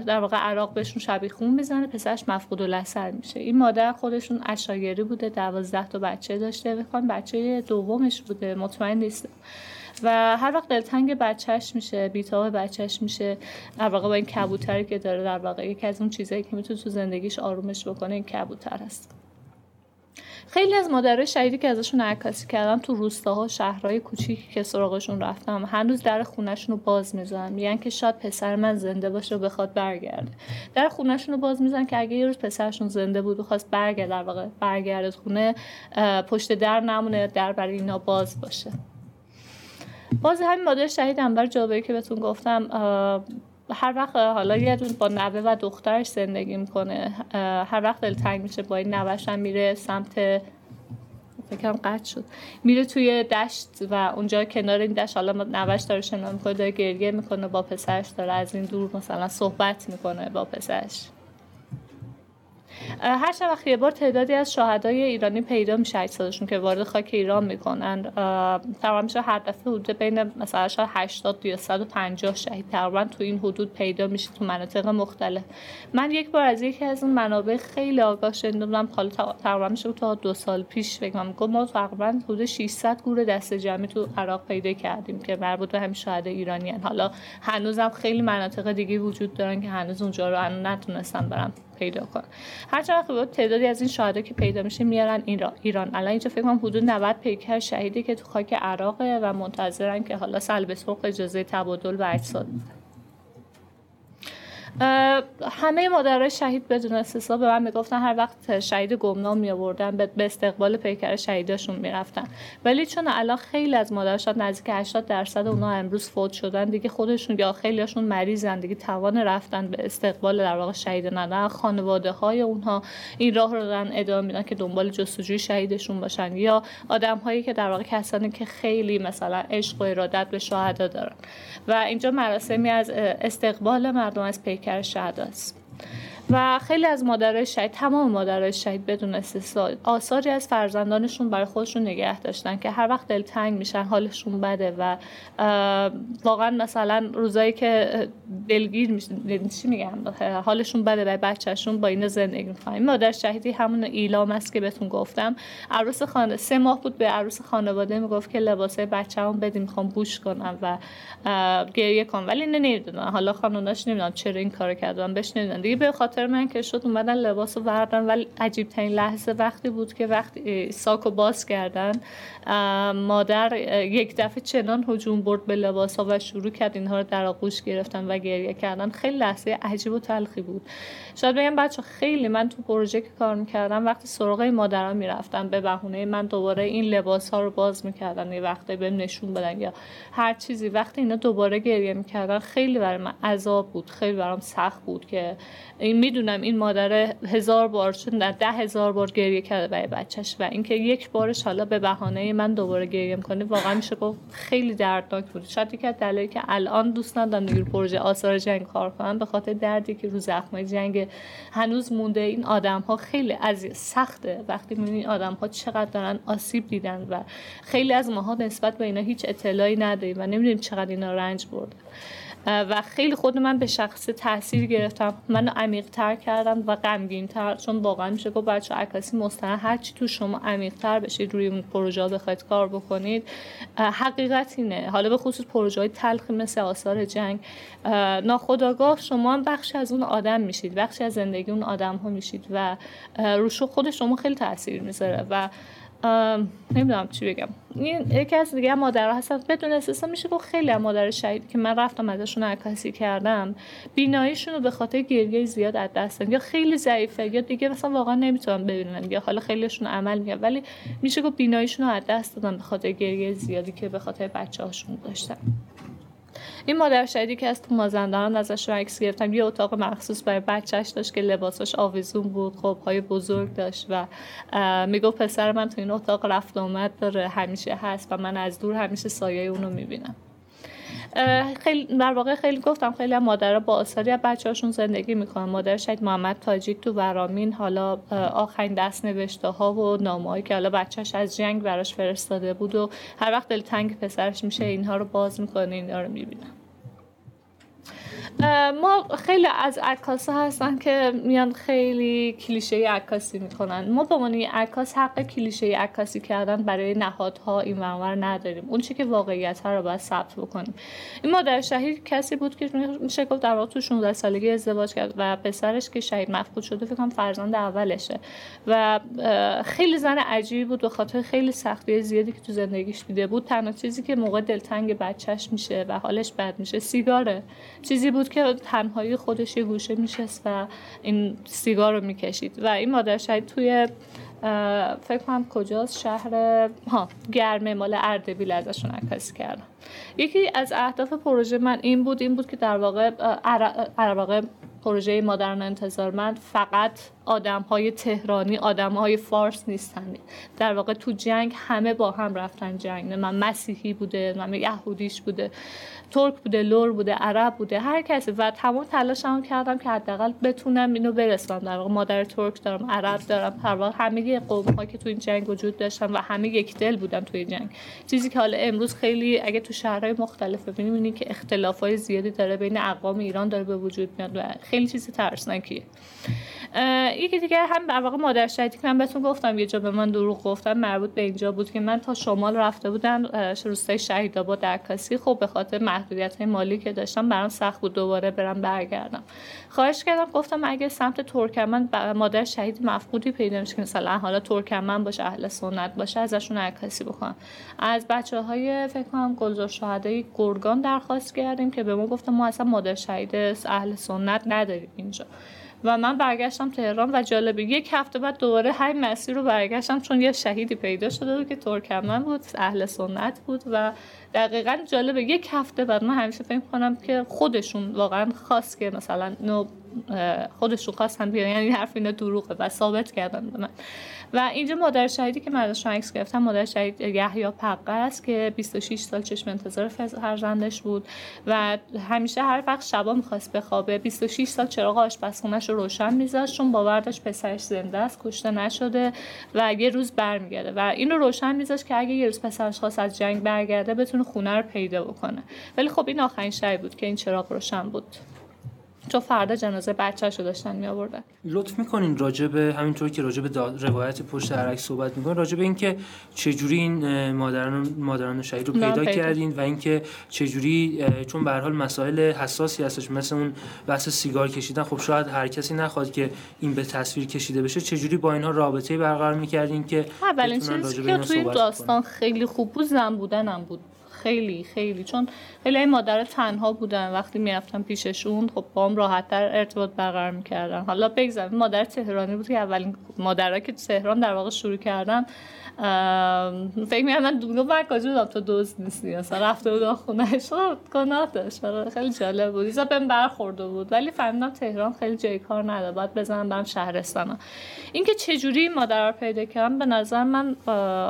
در واقع عراق بهشون شبیه خون می‌زنه پسرش مفقود و لسر میشه. این مادر خودشون اشاگری بوده دوازده تا بچه داشته. بخوان بچه دومش بوده مطمئن نیستم. و هر وقت دلتنگ بچهش میشه بیتاب بچهش میشه در واقع با این کبوتری که داره در واقع یکی از اون چیزایی که می‌تونه تو زندگیش آرومش بکنه این کبوتر هست. خیلی از مادرای شهیدی که ازشون عکاسی کردم تو روستاها شهرهای کوچیکی که سراغشون رفتم هنوز در خونهشون رو باز می‌زنن میگن که شاید پسر من زنده باشه و بخواد برگرده. در خونهشون رو باز می‌زنن که اگه یه روز پسرشون زنده بود و خواست برگرد در واقع برگرد خونه پشت در نمونه در برای اینا باز باشه. باز همین مادر شهید انبر جابری که بهتون گفتم هر وقت حالا یه دون با نوه و دخترش زندگی می‌کنه هر وقت دلتنگ میشه با این نوش هم میره سمت فکرم قطع شد میره توی دشت و اونجا کنار این دشت حالا نوش داره شنا می‌کنه داره گریه می‌کنه با پسرش داره از این دور مثلا صحبت می‌کنه با پسرش. هر چند وقت یه بار تعدادی از شهدای ایرانی پیدا میشه اجسادشون که وارد خاک ایران می‌کنن. تقریبا میشه هر دفعه حدود بین مثلا شاید 80 یا 150 شهید تقریبا تو این حدود پیدا میشه تو مناطق مختلف. من یک بار از یکی از اون منابع خیلی آگاه شنیدم حالا تقریبا میشه تا دو سال پیش فکر گفت ما تقریبا حدود 600 گور دست جمعی تو عراق پیدا کردیم که مربوط به همین شهدای ایرانی هن. حالا هنوزم خیلی مناطق دیگه وجود دارن که هنوز اونجا رو نتونستن برم. پیدا کن هر چقدر تعدادی از این شهدا که پیدا میشه میارن ایران ایران. الان اینجا فکر کنم حدود 90 پیکر شهیدی که تو خاک عراقه و منتظرن که حالا سلب سرخ اجازه تبادل و اجساد همه مادرای شهید بدون استثنا به من می‌گفتن هر وقت شهید گمنام می آوردن به استقبال پیکر شهیداشون می‌رفتن. ولی چون الان خیلی از مادرشات نزدیک 80 درصد اونها امروز فوت شدن دیگه خودشون یا خیلیشون مریضن دیگه توان رفتن به استقبال در واقع شهید ندارن خانواده های اونها این راه رو دارن ادامه میدن که دنبال جستجوی شهیدشون باشن. یا آدم هایی که در واقع کسانی که خیلی مثلا عشق و ارادت به شهدا دارن. و اینجا مراسمی از استقبال مردم از پیکر پیکر است و خیلی از مادرای شهید تمام مادرای شهید بدون استثنا آثاری از فرزندانشون برای خودشون نگه داشتن که هر وقت دلتنگ میشن حالشون بده و واقعا مثلا روزایی که دلگیر میشن یعنی چی میگم؟ حالشون بده برای بچهشون با این زندگی می‌کنن. مادر شهیدی همون ایلام است که بهتون گفتم. عروس خانه سه ماه بود به عروس خانواده می‌گفت که لباسای بچه‌مون بدیم می‌خوام بوش کنم و گریه کنم. ولی نمی‌دونم. حالا خانوناش نمی‌دونم چرا این کارو کردن بهش نمی‌دونم دیگه به خاطر من که شد اومدن لباس رو بردن ولی عجیب ترین لحظه وقتی بود که وقتی ساکو باز کردن مادر یک دفعه چنان هجوم برد به لباس ها و شروع کرد اینها رو در آغوش گرفتن و گریه کردن. خیلی لحظه عجیب و تلخی بود. شاید بگم بچه خیلی من تو پروژه که کار می‌کردم وقتی سراغ مادران می‌رفتم به بهونه من دوباره این لباس ها رو باز می‌کردن یه وقتی به نشون بدن یا هر چیزی. وقتی اینا دوباره گریه می‌کردن خیلی برای من عذاب بود. خیلی برام سخت بود که این می‌دونم این مادر هزار بار شد ده هزار بار گریه کرده برای بچهش و اینکه یک بارش حالا به بهانه من دوباره گریه می‌کنه واقعا میشه گفت خیلی دردناک بود. شاید یکی از دلایلی که الان دوست ندارم دیگه پروژه آثار جنگ کار کنم به خاطر دردی که رو زخمای جنگ هنوز مونده این آدم ها خیلی از سخته. وقتی می‌بینی آدم ها چقدر دارن آسیب دیدن و خیلی از ماها نسبت به اینا هیچ اطلاعی نداریم و نمی‌دونیم چقدر اینا رنج بردن و خیلی خود من به شخص تاثیر گرفتم. من عمیق تر کردم و غمگین تر چون واقعا میشه گفت بچه عکاسی مستند هر چی تو شما عمیق تر بشید روی اون پروژه بخواید کار بکنید. حقیقت اینه. حالا به خصوص پروژه های تلخی مثل آثار جنگ. ناخداگاه شما هم بخشی از اون آدم میشید بخشی از زندگی اون آدم ها میشید و روشو خود شما خیلی تاثیر می‌ذاره و نمی‌دونم چی بگم. این یکی از دیگه مادرها هستن. بدون استثنا میشه گفت خیلی از مادر شهید که من رفتم ازشون عکاسی کردم. بیناییشون رو به خاطر گریه زیاد از دست یا خیلی ضعیفه یا دیگه مثلا واقعا نمی‌تونن ببینن. یا حالا خیلیشون عمل میگن ولی میشه گفت بیناییشون رو از دست دادن به خاطر گریه زیادی که به خاطر بچه هاشون داشتن. این مادر شهیدی که از تو مازندران ازش عکس گرفتم یه اتاق مخصوص برای بچهش داشت که لباسش آویزون بود خب های بزرگ داشت و می‌گفت پسر من تو این اتاق رفت آمد داره همیشه هست و من از دور همیشه سایه اونو می‌بینم. خیلی در واقع خیلی گفتم خیلی مادرها با آثاری از بچه‌هاشون زندگی می‌کنن. مادر شاید محمد تاجیک تو ورامین حالا آخرین دست نوشته ها و نامه‌هایی که حالا بچهش از جنگ براش فرستاده بود و هر وقت دلتنگ پسرش میشه اینها رو باز می‌کنه اینها رو می‌بینم ما خیلی از عکاس هستن که میان خیلی کلیشه عکاسی می‌کنن ما به عنوان عکاس حق کلیشه عکاسی کردن برای نهادها این منور نداریم. اون چی که واقعیت ها رو باید ثبت بکنیم. این مادر شهید کسی بود که میشه گفت در واقع تو 16 سالگی ازدواج کرد و پسرش که شهید مفقود شده فکر کنم فرزند اولشه. و خیلی زن عجیبی بود به خاطر خیلی سختی زیادی که تو زندگیش دیده بود. تنها چیزی که موقع دلتنگ بچهش میشه و حالش بد میشه سیگاره. چیزی بود که تنهایی خودش یه گوشه میشست و این سیگار رو می‌کشید. و این مادر شاید توی فکر کنم کجاست؟ شهر ها گرمه مال اردبیل ازشون عکاسی کردم. یکی از اهداف پروژه من این بود این بود که در واقع در واقع پروژه مادرن انتظارمند فقط آدم های تهرانی آدم های فارس نیستن. در واقع تو جنگ همه با هم رفتن جنگ. من مسیحی بوده من یهودیش بوده. ترک بوده لور بوده عرب بوده هر کسی. و تمام تلاشمو کردم که حداقل بتونم اینو برسونم در واقع مادر ترک دارم عرب دارم هر واقع همه قوم ها که تو این جنگ وجود داشتن و همه یک دل بودن توی جنگ. چیزی که حالا امروز خیلی اگه تو شهرهای مختلف ببینیم که اختلاف های زیادی داره بین اقوام ایران داره به وجود میاد و خیلی چیز ترسناکیه. یکی دیگه هم در واقع مادر شهیدی که من بهتون گفتم یه جا به من دروغ گفتم مربوط به اینجا بود که من تا شمال رفته بودم روستای شهید آباد عکاسی خب به خاطر محدودیت های مالی که داشتم برام سخت بود دوباره برم برگردم. خواهش کردم گفتم اگه سمت ترکمن مادر شهید مفقودی پیدا میشه که مثلا حالا ترکمن باشه اهل سنت باشه ازشون عکاسی بکنم. از بچه های فکر کنم گلزار شهدای گرگان درخواست کردیم که به ما گفتم ما اصلا مادر شهید اهل سنت نداریم اینجا. و من برگشتم تهران و جالبه یک هفته بعد دوباره همین مسیر رو برگشتم چون یه شهیدی پیدا شده بود که ترکمن بود اهل سنت بود و دقیقا جالبه یک هفته بعد من همیشه فکر کنم که خودشون واقعا خواست که مثلا خودشون خواستن بیان یعنی حرف اینا دروغه و ثابت کردن به من. و اینجا مادر شهیدی که من ازش عکس گرفتم مادر شهید یحیی پقه است که 26 سال چشم انتظار فرزندش بود و همیشه هر وقت شبا می‌خواست بخوابه 26 سال چراغ آشپزخونهش رو روشن میذاشت چون باور داشت پسرش زنده است کشته نشده و یه روز برمیگرده و اینو روشن میذاشت که اگه یه روز پسرش خواست از جنگ برگرده بتونه خونه رو پیدا بکنه. ولی خب این آخرین شب بود که این چراغ روشن بود. چون فردا جنازه بچه‌شو داشتن می آوردن لطف می‌کنین راجع به همینطور که راجع به روایت پشت عرق صحبت می‌کنین راجع به اینکه چه جوری این مادران مادران شهید رو پیدا, کردین و اینکه چه جوری چون به حال مسائل حساسی هستش مثل اون بحث سیگار کشیدن خب شاید هر کسی نخواد که این به تصویر کشیده بشه چه جوری با اینها رابطه برقرار می‌کردین که اولین چیزی که توی داستان خیلی خوب بود زن بودنم بود. خیلی خیلی. چون خیلی این مادر تنها بودن. وقتی می‌رفتم پیششون خب بام راحت در ارتباط برقرار می‌کردن. حالا بگذارم مادر تهرانی بود که اولین مادرها که تهران در واقع شروع کردن فکر می‌کنم دونو برکاجی بودم تو دوست نیستی اصلا رفته بود خونه. شد گناه داشت آره، خیلی جالب بود. ایزا بهم برخورده بود. ولی فهمیدم تهران خیلی جای کار نداره. باید بزنم برم شهرستان. اینکه چجوری مادر رو پیدا کردم به نظر من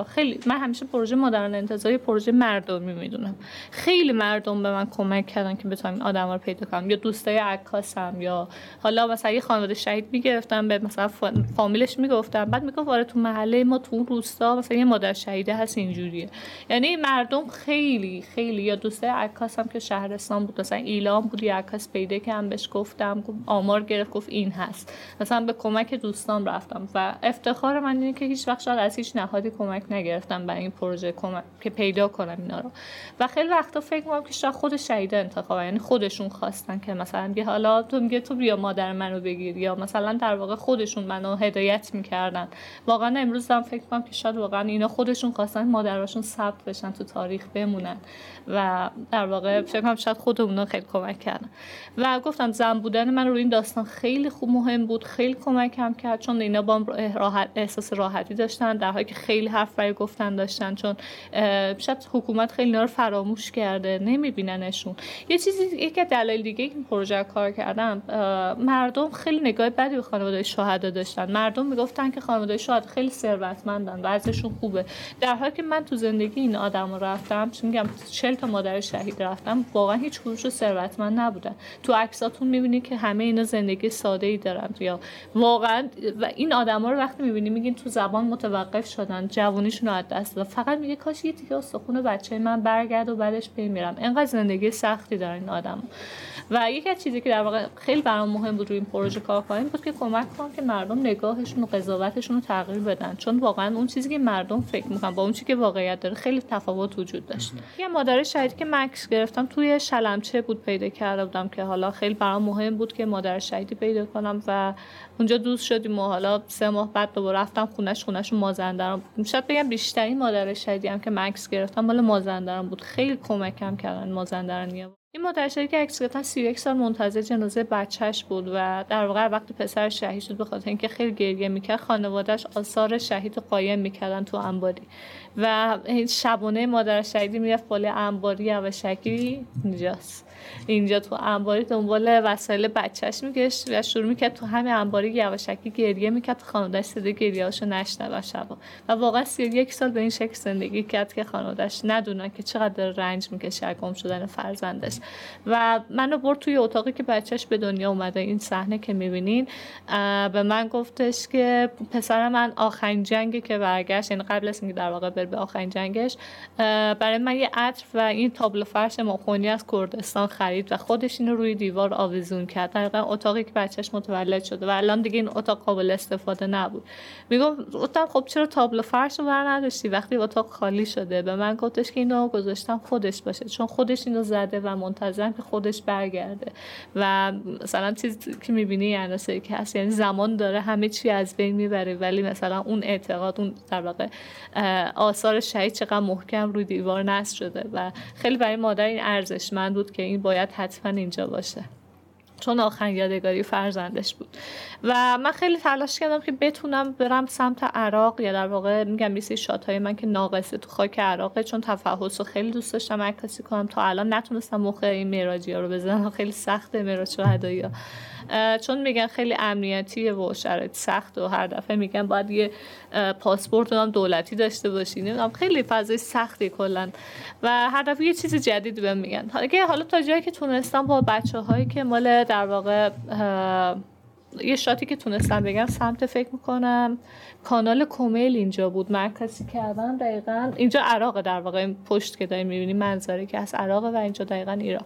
خیلی من همیشه پروژه مادران انتظاری پروژه مردمی می‌دونم. خیلی مردم به من کمک کردن که بتونم آدم رو پیدا کنم. یا دوستای عکاسم یا حالا مثلا یه خانواده شهید می‌گرفتم به مثلا فامیلش می‌گفتم. بعد می‌گفت وارد تو محله ما تو روستا مثلا یه مادر شهیده هست اینجوریه. یعنی مردم خیلی خیلی یا دوسته عکاس هم که شهرستان بود مثلا ایلام بود یه عکاس پیدا که هم بهش گفتم آمار گرفت گفت این هست. مثلا به کمک دوستان رفتم و افتخار من اینه که هیچ وقت شاید از هیچ نهادی کمک نگرفتم برای این پروژه کمک که پیدا کنم اینا رو. و خیلی وقتا فکر می‌کنم که شاید خود شهیده انتخاب یعنی خودشون خواستن که مثلا بیا حالا تو میگه تو بیا مادر منو بگیر یا مثلا در واقع خودشون منو هدایت می‌کردن. واقعا امروز دارم فکر کنم که شاید واقعا اینا خودشون خواستن مادراشون ثبت بشن تو تاریخ بمونن. و در واقع فکر کنم شاید خودمون خیلی کمک کردن. و گفتم زن بودن من رو این داستان خیلی خوب مهم بود خیلی کمکم کرد چون اینا با راحت احساس راحتی داشتن در حالی که خیلی حرف برای گفتن داشتن چون شاید حکومت خیلی اینا رو فراموش کرده نمیبیننشون. یه چیزی یکی دلایل دیگه این پروژه کار کردم مردم خیلی نگاه بدی به خانواده شهدا داشتن. مردم می‌گفتن که خانواده شهدا خیلی ثروتمندن وضعشون خوبه. در حالی که من تو زندگی این آدم رو رفتم چون میگم چل تا مادر شهید رفتم واقعا هیچ کدومشون ثروتمند نبودن. تو عکساتون می‌بینی که همه اینا زندگی ساده ای دارن یا واقعا و این آدما رو وقتی می‌بینی میگین تو زبان متوقف شدن جوونیشون رو از دست دادن. فقط میگه کاش یه تیکه استخون بچه من برگرد و بعدش بمیرم. انقدر زندگی سختی دارن این آدم و یکی از چیزی که در واقع خیلی برام مهم بود روی این پروژه کار کنیم بود که کمک کنم که مردم نگاهشون و قضاوتشون رو تغییر بدن. چون واقعا اون چیزی که مردم فکر می‌کنن با اون چیزی که واقعیت داره خیلی تفاوت وجود داشت. یه مادر شهید که مکس گرفتم توی شلمچه بود پیدا کرده بودم که حالا خیلی برام مهم بود که مادر شهیدی پیدا کنم و اونجا دوست شدیم و حالا سه ماه بعد دوباره رفتم خونش خونش مازندران شاید بگم بیشترین مادر شهیدی هم که مکس گرفتم مال مازندران بود. خیلی کمکم کردن مازندرانی این مادرشهری که گرفتن 31 سال منتظر جنازه بچهش بود و در واقع وقتی پسر شهید شد به خاطر اینکه خیلی گریه می‌کرد خانوادهش آثار شهید قایم می‌کردن تو انباری. و شبانه مادر شهیدی می‌رفت بالا انباری شکی اینجاست. اینجا تو انباری دنبال وسایل بچهش میگشت و شروع می‌کرد تو همین انباری یواشکی گریه می‌کرد خانوادهش صدای گریهاشو نشنوه شبا. و واقعا سی یک سال به این شکل زندگی کرد که خانوادهش ندونن که چقدر رنج می‌کشه گم شدن فرزندش. و منو برد توی اتاقی که بچهش به دنیا اومده این صحنه که می‌بینین. به من گفتش که پسر من آخرین جنگی که برگشت یعنی قبل از اینکه در واقع بره به آخرین جنگش برای من یه عطر و این تابلو فرش مخونی از کردستان خرید و خودش اینو روی دیوار آویزون کرد. دقیقا اتاقی که بچهش متولد شده و الان دیگه این اتاق قابل استفاده نبود. میگم گفتم خب چرا تابلو فرش رو نداشتی وقتی اتاق خالی شده؟ به من گفتش که اینو گذاشتم خودش باشه چون خودش اینو زده و منتظرم که خودش برگرده. و مثلا چیزی که می‌بینی یعنی که هست. یعنی زمان داره همه چی از بین می‌بره. ولی مثلا اون اعتقاد اون در واقع آثار شهید چقدر محکم روی دیوار نصب شده. و خیلی برای مادر این ارزشمند بود که این باید حتما اینجا باشه. چون آخرین یادگاری فرزندش بود. و من خیلی تلاش کردم که بتونم برم سمت عراق یا در واقع میگم میسی شات های من که ناقصه تو خاک عراقه چون تفحص رو خیلی دوست داشتم عکاسی کنم. تا الان نتونستم موقع این معراجی ها رو بزنم. خیلی سخته شهدایی ها چون میگن خیلی امنیتیه و شرایط سخت و هر دفعه میگن باید یه پاسپورت هم دولتی داشته باشی. نمی‌دونم خیلی فضای سختی کلا. و هر دفعه یه چیز جدید بهم میگن. حالا حالا تا جایی که تونستم با بچه هایی که مال در واقع یه شاتی که تونستم بگم سمت فکر می‌کنم. کانال کومیل اینجا بود. مرکزی کردن دقیقا اینجا عراق در واقع این پشت که داریم می‌بینیم منظره که از عراق و اینجا دقیقا ایران.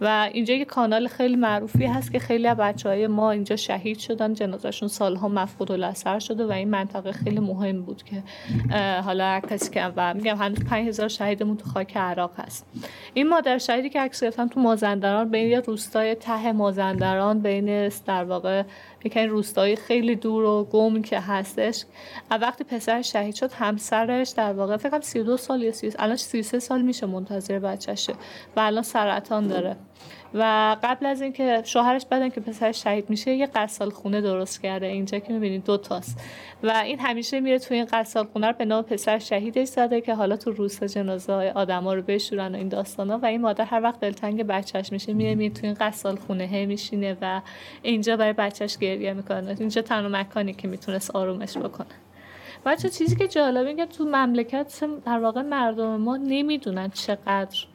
و اینجا یه کانال خیلی معروفی هست که خیلی بچه های ما اینجا شهید شدن. جنازشون سالها مفقود الاثر شده و این منطقه خیلی مهم بود که حالا کسی که و میگم هنوز 5000 شهیدمون تو خاک عراق هست. این مادر شهیدی که عکس گرفتن تو مازندران بین یه روستای ته مازندران بین در واقع یکی روستایی خیلی دور و گم که هستش. وقتی پسر شهید شد همسرش در واقع فکر کنم 32 سال یا 30 الان 33 سال میشه منتظر بچهشه و الان سرطان داره. و قبل از اینکه شوهرش بدن که پسرش شهید میشه یه قصال خونه درست کرده اینجا که می‌بینید دو تاست. و این همیشه میره تو این قصال خونه رو به نام پسر شهیدش زده که حالا تو روستا جنازه های آدما رو بشورن و این داستانا. و این مادر هر وقت دلتنگ بچهش میشه میره میره تو این قصال خونه هی میشینه و اینجا برای بچهش گریه می‌کنه. اینجا تنها مکانی که می‌تونست آرومش بکنه. بچه چیزی که جالبه که تو مملکت در واقع مردم ما نمی‌دونن چقدر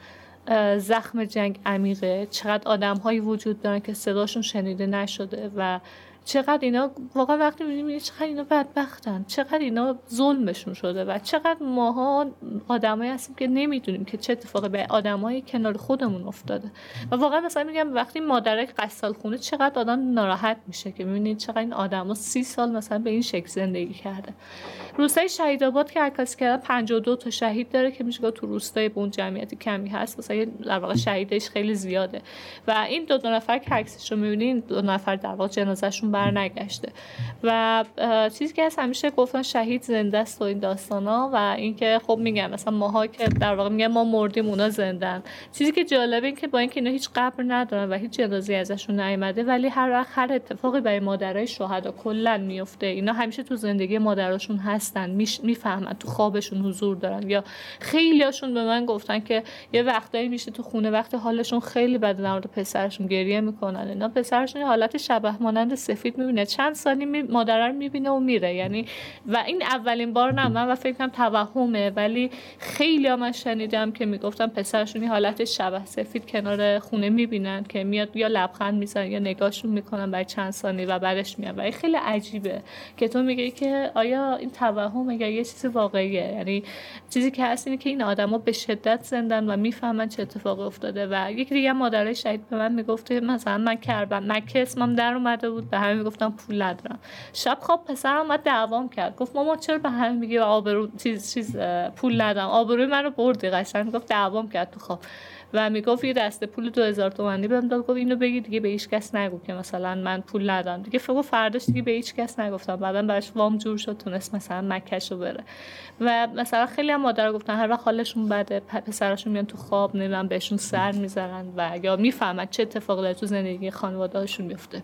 زخم جنگ عمیقه. چقدر آدم وجود دارن که صداشون شنیده نشده و چقدر اینا واقعا وقتی می‌بینیم چقدر اینا بدبختن چقدر اینا ظلمشون شده و چقدر ماها آدمایی هستیم که نمی‌دونیم که چه اتفاقی به آدمای کنار خودمون افتاده. و واقعا مثلا میگم وقتی مادرک قصال خونه چقدر آدم ناراحت میشه که می‌بینید چقدر این آدما سی سال مثلا به این شکل زندگی کرده. روستای شهید آباد که عکاسی کردن 52 تا شهید داره که میشه تو روستای بون جمعیت کمی هست مثلا در واقع شهیدش خیلی زیاده. و این دو, دو نفر که عکسش رو می‌بینید دو نفر در واقع جنازهشون بر نگشته و چیزی که هست همیشه گفتن شهید زنده است و این داستانا و اینکه خب میگم مثلا ماها که در واقع میگن ما مردیم اونا زندن چیزی که جالبه این که با اینکه اینا هیچ قبر ندارن و هیچ جنازه ازشون نیومده ولی هر وقت هر اتفاقی برای مادرای شهدا کلا میفته اینا همیشه تو زندگی مادراشون هستن می‌فهمن تو خوابشون حضور دارن. یا خیلیاشون به من گفتن که یه وقتایی میشه تو خونه وقت حالشون خیلی بده در مورد پسرشون گریه می‌کنن. اینا پسرشون حالت شبه مانند سفید می‌بینه. چند سالی می... مادر رو می‌بینه و میره. یعنی و این اولین بار نه من و فکر کنم توهمه. ولی خیلی من شنیدم که می‌گفتم پسرشون حالت شبه سفید کنار خونه می‌بینن که میاد یا لبخند میزن یا نگاهشون می‌کنن برای چند ثانیه و بعدش میاد. و خیلی عجیبه که تو میگی که آیا این توهم یا یه چیز واقعیه؟ یعنی چیزی که هست اینه که این آدما به شدت زندن و می‌فهمن چه اتفاقی افتاده. و یکی دیگه مادرای شهید به من می‌گفته مثلا من کربن مکه اسمم در اومده بود به همه می‌گفتم پول ندارم. شب خواب پسرم اومد دعوام کرد. گفت ماما چرا به همه میگی آبرو چیز چیز پول ندارم؟ آبروی منو بردی قشنگ. گفت دعوام کرد تو خواب. و می‌گفت یه دسته پول 2000 تومانی بهم داد. گفت اینو بگی دیگه به هیچ کس نگو که مثلا من پول ندارم. دیگه فکر فرداش دیگه به هیچ کس نگفتم. بعدا براش وام جور شد تونست مثلا مکهشو بره. و مثلا خیلی هم مادر گفتن هر وقت حالشون بده پسرشون میان تو خواب نمی‌دونم بهشون سر می‌ذارن و یا می‌فهمن چه اتفاقی تو زندگی خانواده‌هاشون میفته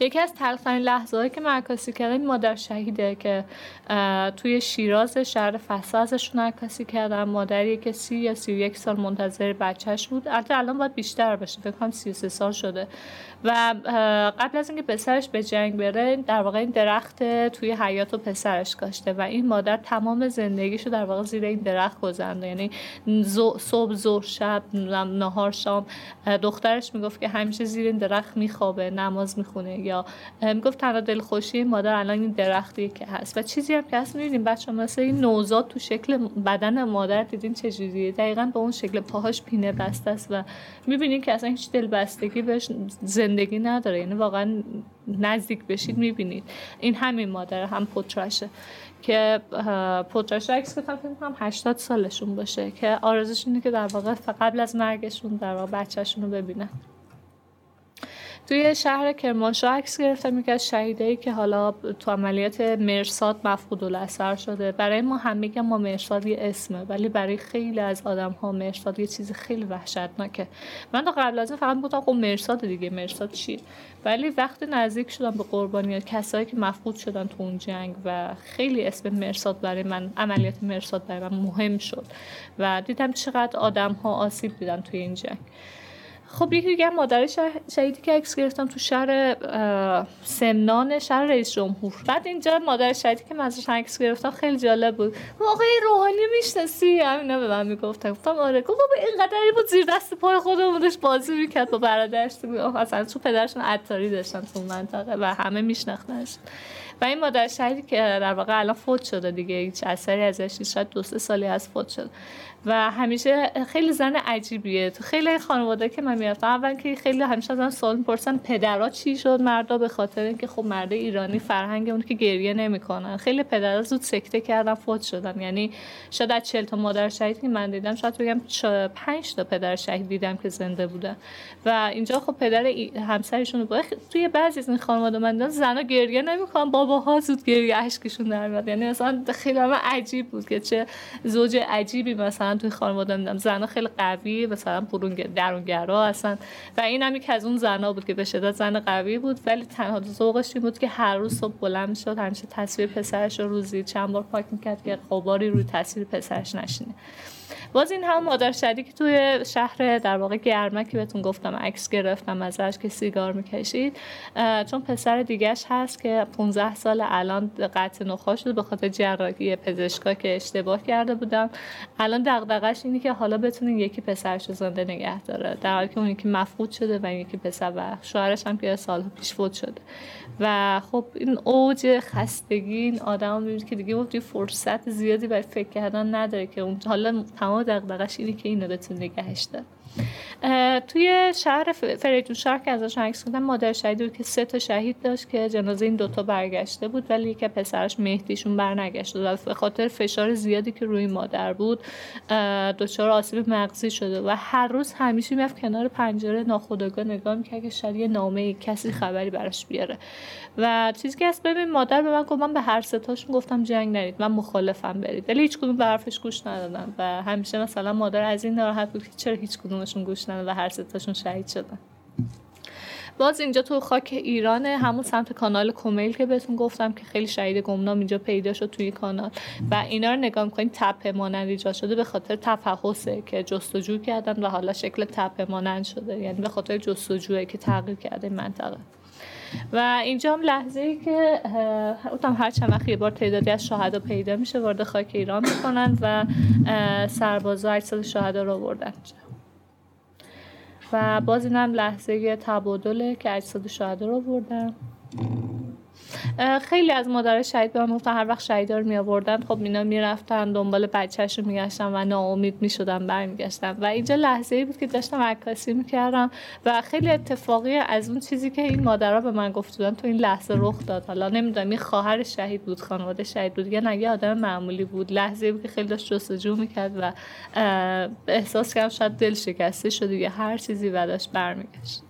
یکی از تلخترین لحظه هایی که من عکاسی کردم مادر شهیده که توی شیراز شهر فسا ازشون عکاسی کردم مادری که سی یا سی یک سال منتظر بچهش بود. البته الان باید بیشتر باشه فکر کنم سی سه سال شده. و قبل از اینکه پسرش به جنگ بره در واقع این درخت توی حیات و پسرش کاشته و این مادر تمام زندگیشو در واقع زیر این درخت گذرنده یعنی صبح ظهر شب نهار شام. دخترش می‌گفت که همیشه زیر این درخت میخوابه نماز می‌خونه. یا می‌گفت تنها دلخوشی مادر الان این درختی که هست. و چیزی هم که هست می‌بینیم بچه مثل این نوزاد تو شکل بدن مادر دیدین چجوریه دقیقا به اون شکل پاهاش پینه بسته است و می‌بینیم که اصلا هیچ دلبستگی بهش زندگی نداره. یعنی واقعا نزدیک بشید می‌بینید. این همین مادر هم پترشه که پترش عکس کردم فکر کنم 80 سالشون باشه که آرزوش اینه که در واقع قبل از مرگشون در واقع بچهشون رو ببینن. توی شهر کرمانشاه عکس گرفتم یکی از شهیدایی که حالا تو عملیات مرساد مفقود الاثر شده. برای ما هم ما مرساد یه اسمه ولی برای خیلی از آدم ها مرساد یه چیز خیلی وحشتناکه. من تا قبل از این فقط بودم خب مرساد دیگه مرساد چی؟ ولی وقتی نزدیک شدم به قربانی کسایی که مفقود شدن تو اون جنگ و خیلی اسم مرساد برای من عملیات مرساد برای من مهم شد و دیدم چقدر آدم ها آسیب دیدن توی این جنگ. خب یکی دیگه مادر شهیدی که عکس گرفتم تو شهر سمنان شهر رئیس جمهور. بعد اینجا مادر شهیدی که من ازش عکس گرفتم خیلی جالب بود. واقعا روحانی می‌شناسی. همینا به من می‌گفتن. گفتم آره. گفت بابا اینقدری بود زیر دست پای خودمونش بازی می‌کرد با برادرش. اصلا تو پدرشون عطاری داشتن تو منطقه و همه میشناختنش. و این مادر شهیدی که در واقع الان فوت شده دیگه. هیچ اثری ازش شاید دو سه سالی از فوت شد. و همیشه خیلی زن عجیبیه. تو خیلی خانواده که من می‌رفتم اول که خیلی همیشه ازم سوال می‌پرسن پدرها چی شد؟ مردا به خاطر اینکه خب مرد ایرانی فرهنگ اون که گریه نمی‌کنن. خیلی پدرها زود سکته کردن فوت شدن. یعنی شاید از 40 تا مادر شهید که من دیدم شاید بگم 5 تا پدر شهید دیدم که زنده بودن و اینجا خب پدر همسرشون رو توی بعضی از این خانواده من زنا گریه نمی‌کنن باباها زود گریه اشکشون در میاد. یعنی مثلا خیلی عجیب بود که چه زوج عجیبی مثلا مثلا توی خانواده میدم زنا خیلی قوی مثلا برون درونگرا هستن. و این هم که از اون زنا بود که به شدت زن قوی بود. ولی تنها ذوقش این بود که هر روز صبح بلند شد همیشه تصویر پسرش رو روزی چند بار پاک می‌کرد که قباری روی تصویر پسرش نشینه. باز این هم مادر شدی که توی شهر در واقع گرمه که بهتون گفتم عکس گرفتم ازش که سیگار می‌کشید. چون پسر دیگهش هست که 15 سال الان قطع نخواش شده به خاطر جراحی پزشکا که اشتباه کرده بودم. الان دغدغش اینه که حالا بتونین یکی پسرش رو زنده نگه داره در حالی که اون یکی مفقود شده و یکی پسر و شوهرش هم که سال پیش فوت شده. و خب این اوج خستگی این آدم می‌بینید که دیگه فرصت زیادی برای فکر کردن نداره که اون حالا تمام دغدغش اینه که اینو بتونه نگهش داره توی شهر فریدون شهر که ازش عکس کردم مادر شهید بود که سه تا شهید داشت که جنازه این دوتا برگشته بود ولی که پسرش مهدیشون برنگشته و به خاطر فشار زیادی که روی مادر بود دچار آسیب مغزی شده و هر روز همیشه می‌رفت کنار پنجره ناخودآگاه نگاه می‌کرد که شاید یه نامه کسی خبری براش بیاره. و چیزی که از ببین مادر به من گفت من به هر ستاشون گفتم جنگ نرید من مخالفم برید. ولی هیچ کدوم به حرفش گوش ندادن و همیشه مثلا مادر از این ناراحت بود که چرا هیچ کدومشون گوش و هر ستاشون شهید شدن. باز اینجا تو خاک ایران همون سمت کانال کومیل که بهتون گفتم که خیلی شهید گمنام اینجا پیدا شد توی کانال. و اینا رو نگاه می‌کنین تپه مانند ایجاد شده به خاطر تفحصه که جستجو کردن و حالا شکل تپه مانند شده. یعنی به خاطر جستجوه که تغییر کرده منطقه. و اینجا هم لحظه ای که اوتم هر چند وقت یه بار تعدادی از شهدا پیدا میشه وارد خاک ایران می‌کنن و سربازا اجساد شهدا رو بردن و باز این هم لحظه تبادله که اجساد شهدا رو بردن خیلی از مادر شهید به من هر وقت شهیدا رو می آوردن خب اینا می‌رفتن دنبال بچهش رو میگشتن و ناامید می‌شدن برمیگشتن. و اینجا لحظه ای بود که داشتم عکاسی می‌کردم و خیلی اتفاقی از اون چیزی که این مادرها به من گفت بودن تو این لحظه رخ داد. حالا نمی‌دونم این خواهر شهید بود خانواده شهید بود یا نگه آدم معمولی بود. لحظه بود که خیلی داشت جستجو می‌کرد و احساس کردم شاید دل شکسته شده یا هر چیزی و داشت برمیگشت.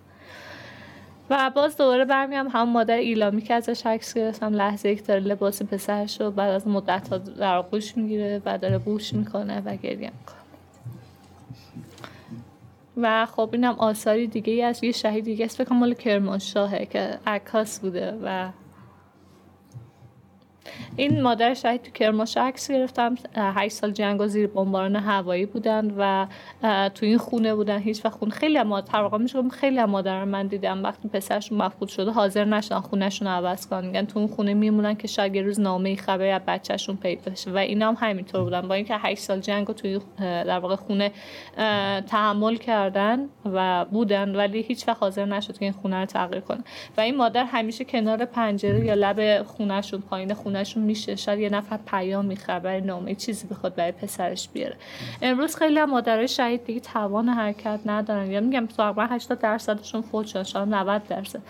و باز دوباره برمیام هم مادر ایلامی که ازش عکس گرفتم لحظه یک داره لباس پسرش رو بعد از مدت ها در آغوش می‌گیره و داره بوش می‌کنه و گریه می‌کنه. و خب اینم آثاری دیگه ای از یه شهید دیگه است فکر مال کرمانشاهه که عکاس بوده و این مادر شهید تو کرماش عکس گرفتم. هشت سال جنگ و زیر بمباران هوایی بودن و تو این خونه بودن. هیچ وقت خونه خیلی هم مادر میشه خیلی هم مادر من دیدم. وقتی پسرشون مفقود شده حاضر نشدن خونهشون عوض کنن. میگن تو اون خونه میمونن که شاید یه روز نامه خبری از بچهشون پیدا بشه. و اینا هم همینطور بودن. با اینکه 8 سال جنگ رو توی در واقع خونه تحمل کردن و بودن ولی هیچ وقت حاضر نشد که این خونه رو تغییر کنه. و این مادر همیشه کنار پنجره یا لب خونهشون پایین خونهشون میشه شاید یه نفر پیام خبر نامه چیزی بخواد برای پسرش بیاره. امروز خیلی هم مادرای شهید دیگه توان حرکت ندارن. یا میگم تقریبا 80 درصدشون فوت شدن شاید 90 درصد.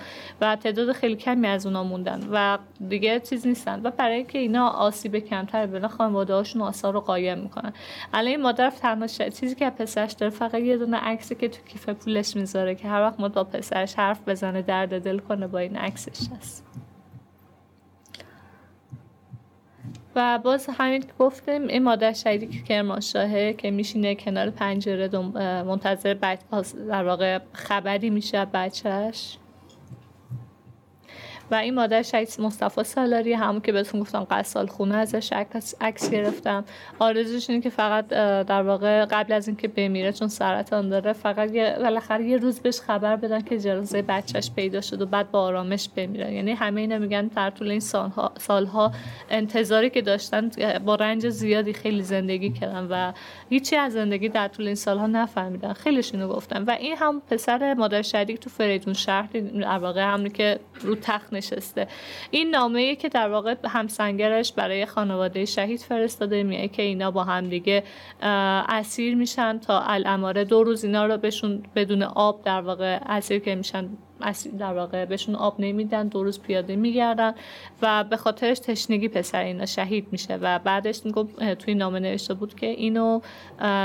و تعداد خیلی کمی از اونا موندن. و دیگه چیز نیستن. و برای اینکه اینا آسیب کمتر بین خانواده هاشون آثار رو قایم می‌کنن. الان این مادر تنها چیزی که پسرش داره فقط یه دونه عکسی که تو کیف پولش می‌ذاره که هر وقت ما با پسرش حرف بزنه درد دل کنه با این عکسش هست. و باز همین که گفتیم این مادر شهیدی که کرمانشاهه که میشینه کنار پنجره منتظر در واقع خبری میشه بچهش و این مادر شهید مصطفی سالاری همون که بهتون گفتم قصال خونه ازش عکس گرفتم. آرزوش اینه که فقط در واقع قبل از اینکه بمیره چون سرطان داره فقط یه بالاخره یه روز بهش خبر بدن که جنازه بچهش پیدا شد و بعد با آرامش بمیره یعنی همه اینا میگن در طول این سالها, سالها انتظاری که داشتن با رنج زیادی خیلی زندگی کردن و هیچی از زندگی در طول این سالها نفهمیدن. خیلیشونو گفتن. و این هم پسر مادر شهیدی تو فریدون شهر در واقع همونی که رو تخت نشسته. این نامه که در واقع همسنگرش برای خانواده شهید فرستاده میگه که اینا با هم دیگه اسیر میشن تا الاماره دو روز اینا رو بهشون بدون آب در واقع اسیر که میشن در واقع بهشون آب نمیدن دو روز پیاده میگردن و به خاطرش تشنگی پسر اینا شهید میشه و بعدش می‌گفت توی نامه نوشته بود که اینو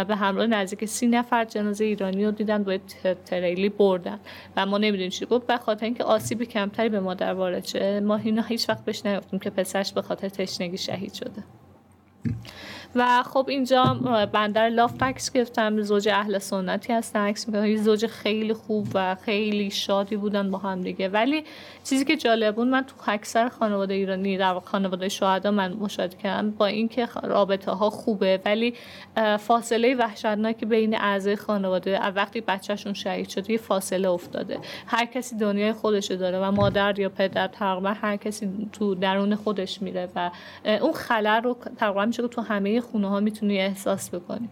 به همراه نزدیک سی نفر جنازه ایرانی رو دیدن با تریلی بردن و ما نمی‌دونیم چی گفت. به خاطر اینکه آسیبی کمتری به مادر وارد شه ما اینا هیچ وقت بهش نگفتیم که پسرش به خاطر تشنگی شهید شده. و خب اینجا بندر لاف عکس گرفتم زوج اهل سنتی هستن عکس می‌کنم یه زوج خیلی خوب و خیلی شادی بودن با هم دیگه. ولی چیزی که جالب بود من تو اکثر خانواده ایرانی در خانواده شهدا من مشاهده کردم با اینکه رابطه ها خوبه. ولی فاصله وحشتناکی بین اعضای خانواده وقتی بچهشون شهید شده یه فاصله افتاده. هر کسی دنیای خودشو داره و مادر یا پدر تقریبا هر کسی تو درون خودش میره و اون خلل رو تقریبا میشه تو همه خونه ها می‌تونی احساس بکنی.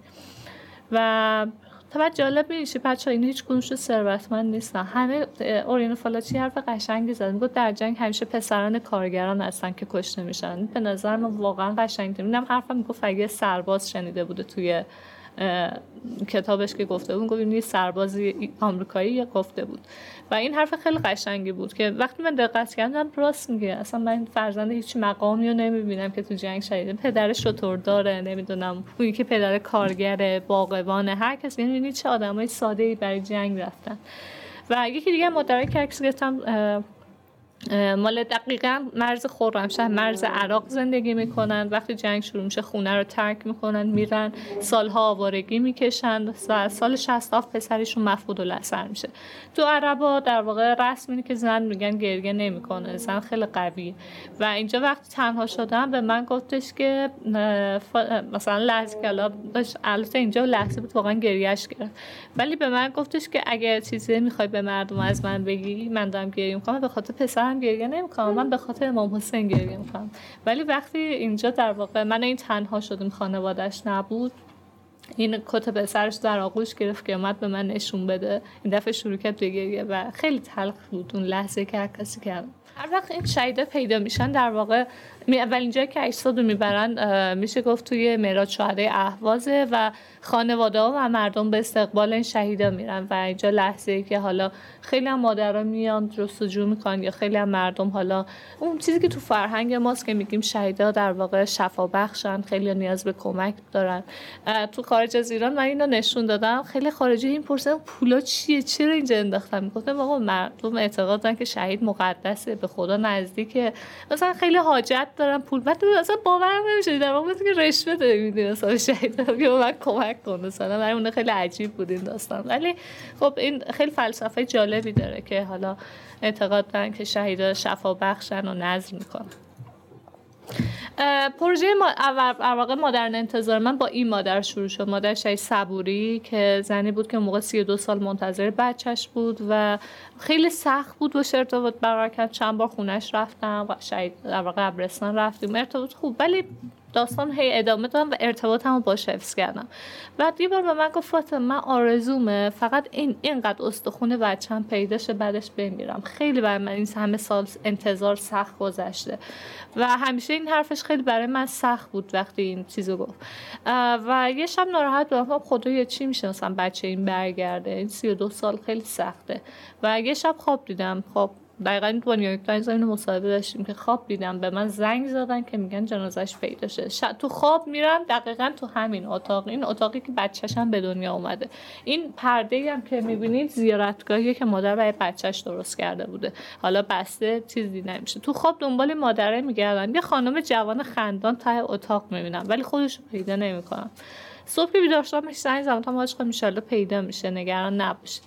و تا جالب میشه بچه این هیچ کنوش ثروتمند نیستن. همه اورین فالاچی حرف قشنگی زد. میگه در جنگ همیشه پسران کارگران هستن که کشته میشن. به نظر من واقعا قشنگه میدم حرفم می‌گفت اگه سرباز شنیده بوده توی کتابش که گفته بود گفت این سربازی آمریکایی گفته بود. و این حرف خیلی قشنگی بود که وقتی من دقت کردم راست میگه. اصلا من فرزند هیچ مقامی رو نمی‌بینم که تو جنگ شهیده. پدر شطور داره نمی‌دونم پویی که پدر کارگره باقوانه هر کسی یعنی چه آدمای ساده ای برای جنگ رفتن. و یکی دیگه مدرک عکس گرفتم مال دقیقا مرز خرمشهر مرز عراق زندگی می‌کنن. وقتی جنگ شروع میشه خونه رو ترک می‌کنن میرن. سالها آوارگی می‌کشن و سال 67 پسرشون مفقود لسر میشه. تو عربا در واقع رسم اینه که زن میگن گریه نمی‌کنه. زن خیلی قوی و اینجا وقتی تنها شدم به من گفتش که مثلا لحظه که البته اینجا لحظه بود واقعا گریهش گرفت. ولی به من گفتش که اگر چیزی می‌خوای به مردم از من بگی من دارم گریه می‌کنم به خاطر پسر من گریه نمی‌کنم من به خاطر امام حسین گریه می‌کنم ولی وقتی اینجا در واقع من این تنها شدم خانوادش نبود این کت سرش در آغوش گرفت که اومد به من نشون بده. این دفعه شروع کرد به گریه و خیلی تلخ بود اون لحظه که هر کسی کرد هر وقت این شهیده پیدا میشن در واقع اولین جایی که اجساد رو می‌برن میشه گفت توی مراد شهده اهوازه و خانواده ها و مردم به استقبال این شهیدا میرن و اینجا لحظه ای که حالا خیلی هم مادرها میان جستجو می‌کنن یا خیلی هم مردم حالا اون چیزی که تو فرهنگ ماست که میگیم شهیدا در واقع شفا بخشن خیلی نیاز به کمک دارن. تو خارج از ایران من اینو نشون دادم خیلی خارجی این پرسن پولا چیه؟ چرا اینجا انداختن؟ می‌گفتم آقا مردم اعتقاد دارن که شهید مقدسه به خدا نزدیکه. مثلا خیلی حاجت دارن پول. بعد اصلا باورم نمیشه. در واقع که رشوه داری میدی مثلا شهید که من کمک کن. مثلا برای اون خیلی عجیب بود این داستان. ولی خب این خیلی فلسفه جالبی داره که حالا اعتقاد دارن که شهیدا شفا بخشن و نظر می‌کنن. پروژه ما واقع مادرن انتظار من با این مادر شروع شد. مادر شهید صبوری که زنی بود که موقع 32 سال منتظر بچهش بود و خیلی سخت بود و ارتباط برقرار کرد. چند بار خونش رفتم و شهید در واقع قبرستان رفتیم. ارتباط خوب. ولی داستان هی ادامه دادم و ارتباطم رو باش حفظ کردم. و یه بار به من گفت فاطمه من آرزومه فقط این اینقدر استخونه بچم پیدا شه بعدش بمیرم. خیلی برای من این همه سال انتظار سخت گذشته. و همیشه این حرفش خیلی برای من سخت بود وقتی این چیزو گفت. و یه شب ناراحت بودم. خب خدایا چی میشه مثلا بچه این برگرده؟ این سی و دو سال خیلی سخته. و یه شب خواب دیدم. خب دقیقا نیویورک تایمز اینو مصاحبه داشتیم که خواب دیدم. به من زنگ زدن که میگن جنازش پیدا شده تو خواب میرم دقیقا تو همین اتاق. این اتاقی که بچهشم به دنیا اومده. این پرده هم که می‌بینید زیارتگاهی که مادر برای بچهش درست کرده بوده. حالا بسته چیزی نمیشه. تو خواب دنبال مادره میگردن یه خانم جوان خندان ته اتاق می‌بینم ولی خودش پیدا نمی‌کنم. صبح که بیدار شدم زنگ زدم. تا ماجقا پیدا میشه. نگران نباشید.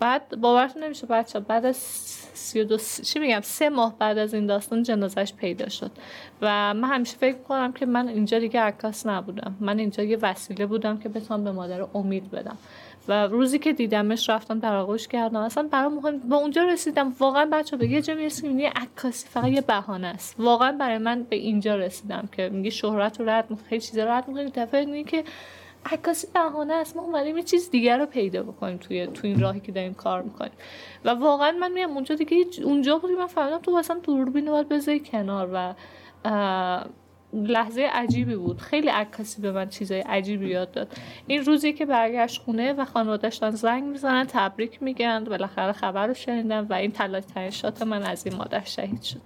بعد باورتون نمیشه بچه بعد از سی و دو چی میگم سه ماه بعد از این داستان جنازش پیدا شد. و من همیشه فکر کنم که من اینجا دیگه عکاس نبودم. من اینجا یه وسیله بودم که بتونم به مادر امید بدم. و روزی که دیدمش رفتم در آغوش کردم. اصلا برای مهم با اونجا رسیدم. واقعا بچه به یه جا می‌رسیم یه عکاسی فقط یه بهانه است. واقعا برای من به اینجا رسیدم که میگه شهرت رو رد خیلی چیزا رد می‌کنی. دفعه که عکاسی بهانه است ما اومدیم یه چیز دیگر رو پیدا بکنیم توی تو این راهی که داریم کار می‌کنیم. و واقعا من میام اونجا دیگه اونجا بودی من فهمیدم تو مثلا دوربین باید بذاری کنار و لحظه عجیبی بود. خیلی عکاسی به من چیزای عجیبی یاد داد. این روزی که برگشت خونه و خانوادش زنگ می‌زنن تبریک میگن بالاخره خبر رو شنیدم و این تلاش شات من از این مادر شهید شد.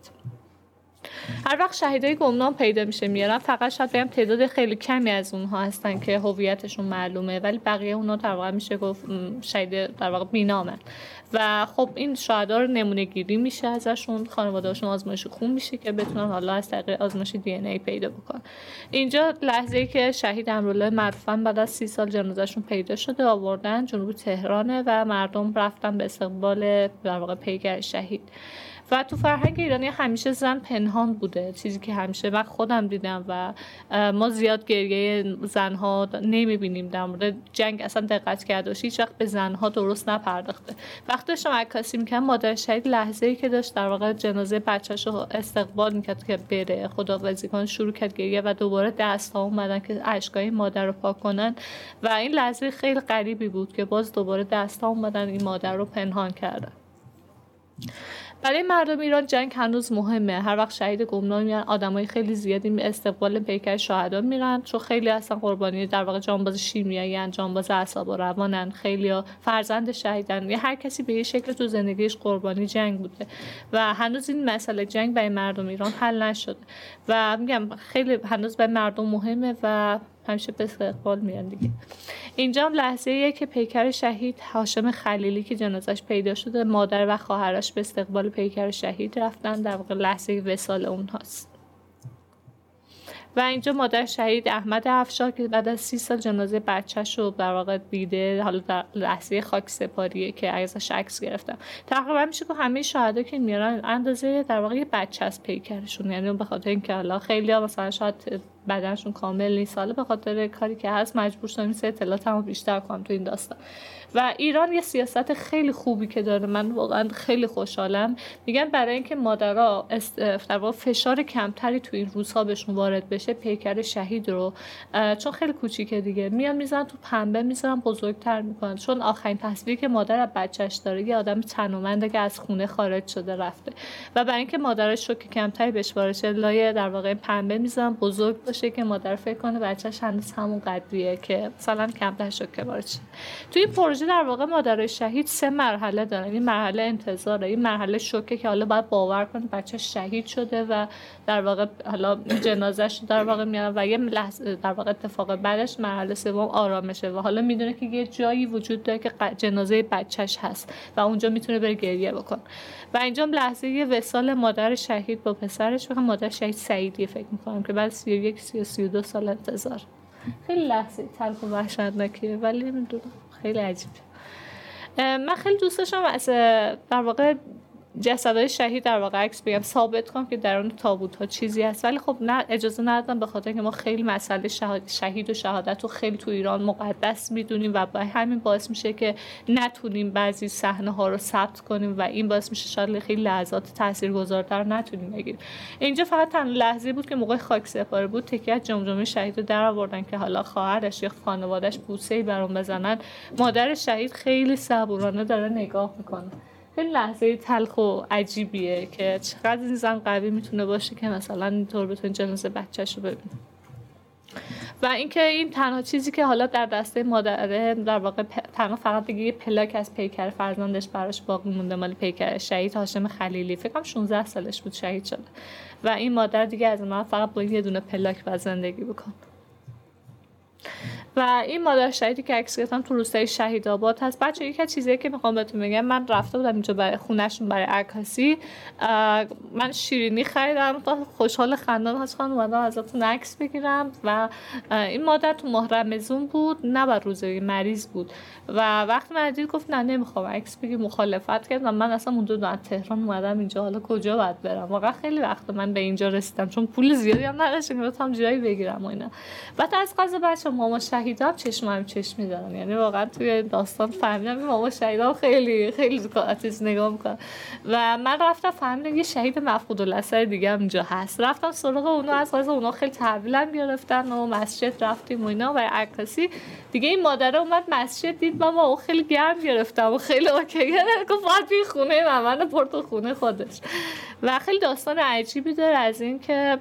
هر وقت شهیدای گمنام پیدا میشه میارن فقط شاید بگم تعداد خیلی کمی از اونها هستن که هویتشون معلومه ولی بقیه اونها در واقع میشه گفت شهید در واقع بینامن. و خب این شهدا رو نمونه گیری میشه ازشون خانوادهشون آزمایش خون میشه که بتونن حالا از طریق آزمایش دی ای پیدا بکنن. اینجا لحظه ای که شهید امروله معروفا بعد از سی سال جنازهشون پیدا شده آوردن جنوب تهرانه و مردم رفتن به استقبال در واقع پیگر شهید. و تو فرهنگ ایرانی همیشه زن پنهان بوده چیزی که همیشه من خودم دیدم و ما زیاد گریه زنها نمی‌بینیم در مورد جنگ اصلا دقت کرده باشی هیچ وقت به زنها درست نپرداخته. وقتی داشتم عکاسی می‌کنم مادر شهید لحظه ای که داشت در واقع جنازه بچهش رو استقبال می‌کرد که بره. خداحافظی کن شروع کرد گریه و دوباره دست ها اومدن که اشکای مادر رو پاک کنن. و این لحظه خیلی غریبی بود که باز دوباره دست ها اومدن این مادر رو پنهان کردن. برای مردم ایران جنگ هنوز مهمه. هر وقت شهید گمنام میان آدمای خیلی زیادی استقبال پیکر شهدا میرن. چون خیلی اصلا قربانی در واقع جانباز شیمیایی جانباز اعصاب و روانن خیلی فرزند شهیدن یا هر کسی به یه شکل تو زندگیش قربانی جنگ بوده. و هنوز این مسئله جنگ برای مردم ایران حل نشده. و میگم خیلی هنوز به مردم مهمه و همیشه به استقبال میان دیگه. اینجا هم لحظه ایه که پیکر شهید هاشم خلیلی که جنازش پیدا شده مادر و خواهرش به استقبال پیکر شهید رفتن در واقع لحظه وسال اونهاست. و اینجا مادر شهید احمد افشار که بعد از سی سال جنازه بچهش رو در واقع دیده حالا در لحظه خاک سپاریه که ازش عکس گرفتم. تقریبا میشه که همه شهدا که میارن اندازه در واقع یه بچه از پیکرشون یعنی به خاطر اینکه حالا خیلی ها مثلا شاید بدنشون کامل نیست. حالا به خاطر کاری که هست مجبور شدم این اطلاعاتمو بیشتر کنم تو این داستان. و ایران یه سیاست خیلی خوبی که داره. من واقعا خیلی خوشحالم. میگن برای اینکه مادرها در فشار کمتری تو این روزها بهشون وارد بشه پیکر شهید رو چون خیلی کوچیکه دیگه. میان می‌زنن تو پنبه می‌زنن بزرگتر می‌کنن. چون آخرین تصویری که مادر از بچهش داره یه آدم تنومنده که از خونه خارج شده رفته. و برای اینکه مادرش رو که کمتری بهش وارد لایه در واقع پنبه می‌زنن بزرگ باشه که مادر فکر کنه بچهش هنوز همون قدریه که مثلا کمتر شد که وارد تو این در واقع مادر شهید سه مرحله دارن. این مرحله انتظاره این مرحله شوکه که حالا باید باور کنه بچه شهید شده و در واقع حالا جنازش در واقع میارن و یه لحظه در واقع اتفاق بعدش مرحله سوم آرامشه و حالا می‌دونه که یه جایی وجود داره که جنازه بچهش هست و اونجا می‌تونه بره گریه بکن و اینجا لحظه یه وسال مادر شهید با پسرش بخوام مادر شهید سعیدی فکر می‌کنم که بعد 31 32 سال انتظار. خیلی لحظه تلخ و وحشتناکیه ولی نمی‌دونم. خیلی عجیب من خیلی دوست داشتم از در واقع جسدهای شهید در واقع عکس بگم ثابت کنم که در اون تابوت ها چیزی هست. ولی خب نه اجازه ندادم به خاطر که ما خیلی مسئله شهید و شهادت رو خیلی تو ایران مقدس می‌دونیم و با همین باعث میشه که نتونیم بعضی صحنه ها رو ثبت کنیم و این باعث میشه شاید خیلی لحظات تاثیرگذارتر نتونیم بگیریم. اینجا فقط تن لحظه بود که موقع خاک سپاره بود تکیه جمجمه شهید رو در آوردن که حالا خواهرش یا خانوادهش بوسه برام بزنن. مادر شهید خیلی صبورانه داره نگاه می‌کنه. خیلی لحظه تلخ و عجیبیه که چقدر این زن قوی می‌تونه باشه که مثلا اینطور بتونه جنازه بچهش رو ببینه. و اینکه این تنها چیزی که حالا در دسته مادره در واقع تنها فقط دیگه یه پلاک از پیکر فرزندش براش باقی مونده مال پیکر شهید هاشم خلیلی. فکرم 16 سالش بود شهید شده. و این مادر دیگه از من فقط با یه دونه پلاک باید زندگی بکن و این مادر شهیدی که عکس گرفتم تو روستای شهید آباد هست. بچه یکی از چیزایی که می‌خوام بهتون بگم من رفته بودم اینجا برای خونهشون برای عکاسی. من شیرینی خریدم. تا خوشحال خندان هست خانم اومدم ازتون عکس بگیرم. و این مادر تو ماه رمزون بود نه بر روزه مریض بود. و وقتی من دید گفت نه نمی‌خوام عکس بگیر مخالفت کرد و من اصلا اون دو تهران اومدم اینجا حالا کجا باید برم؟ واقعا خیلی وقت من به اینجا رسیدم چون پول زیادی هم نداشتم بتونم جایی بگیرم و اینا. بعد از قضا بچه ماما شهیدا هم چشم هم چشم میدارن یعنی واقعا توی داستان فهمیدم این ماما شهیدا خیلی خیلی چیز نگاه می‌کنن و من رفتم فهمیدم یه شهید مفقود الاسر دیگه هم اینجا هست. رفتم سراغ اونا از غذا اونا خیلی تحویلم گرفتن و مسجد رفتیم و اینا و عکاسی. دیگه این مادره اومد مسجد دید بابا او خیلی گرم گرفتم و خیلی اوکی. گفت باید خونه من من پرتو خونه خودش. و خیلی داستان عجیبی داره از اینکه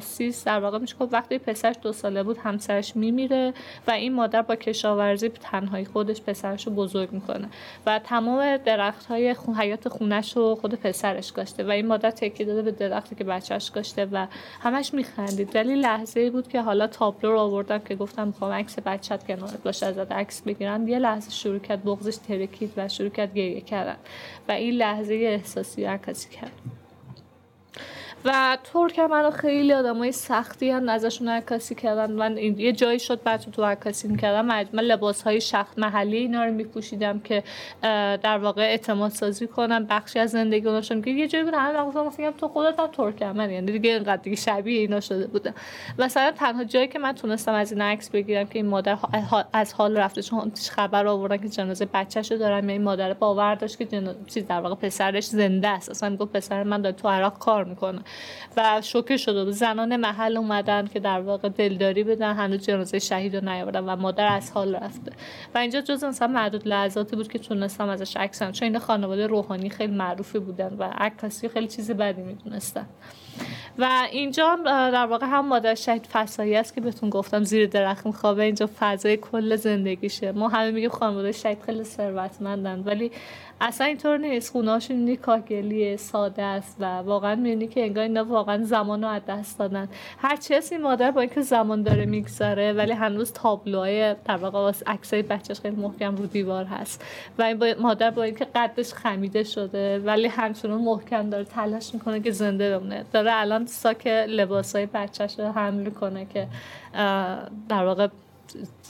سیس در واقع میشه وقتی پسرش دو ساله بود همسرش میمیره و این مادر با کشاورزی تنهایی خودش پسرش بزرگ می‌کنه. و تمام درخت های خون حیات خونش رو خود پسرش گاشته و این مادر تکیه داده به درختی که بچهش گاشته و همش میخندید. ولی لحظه بود که حالا تابلو رو آوردم که گفتم می‌خوام عکس بچت کنارت باشه ازت عکس بگیرم یه لحظه شروع کرد بغزش ترکید و شروع کرد گریه کردن و این لحظه احساسی عکاسی کرد. و ترک منو خیلی آدمای سختی هم ازشون عکاسی کردن. من یه جایی شد بچه تو عکاسی می‌کردم. من لباس های شخص محلی اینا رو میپوشیدم که در واقع اعتماد سازی کنم بخشی از زندگی اوناشون که یه جایی بود همه گفتم تو خودت هم ترک من یعنی دیگه اینقدر دیگه شبیه اینا شده بودم. مثلا تنها جایی که من تونستم از این عکس بگیرم که این مادر از حال رفته چون خبر آوردن که جنازه بچه‌شو دارم یعنی مادر باور داشت که چیز در واقع پسرش زنده است. اصلا می‌گفت پسر من داره تو عراق کار می‌کنه. و شوکه شده بود زنان محل اومدن که در واقع دلداری بدن هنوز جنازه شهید رو نیاوردن و مادر از حال رفته. و اینجا جز مثلا معدود لحظاتی بود که تونستم ازش عکسم چون این خانواده روحانی خیلی معروفی بودن و عکاسی خیلی چیز بدی می‌دونستن. و اینجا در واقع هم مادر شهید فسایی است که بهتون گفتم زیر درخت خوابه اینجا فضای کل زندگیشه. ما همه میگیم خانواده شهید خیلی ثروتمندن ولی اصلا اینطور نیست. خونهاشون اینی کاگلی ساده است و واقعا می‌بینی که انگار اینا واقعا زمان رو از دست دادن. هر این مادر با اینکه زمان داره می‌گذاره ولی هنوز تابلوهای در واقع عکسای بچهش خیلی محکم رو دیوار هست. و این مادر با اینکه قدش خمیده شده ولی همچنان محکم داره تلاش می‌کنه که زنده بمونه. الان ساک لباسای بچهش رو حمل کنه که در واقع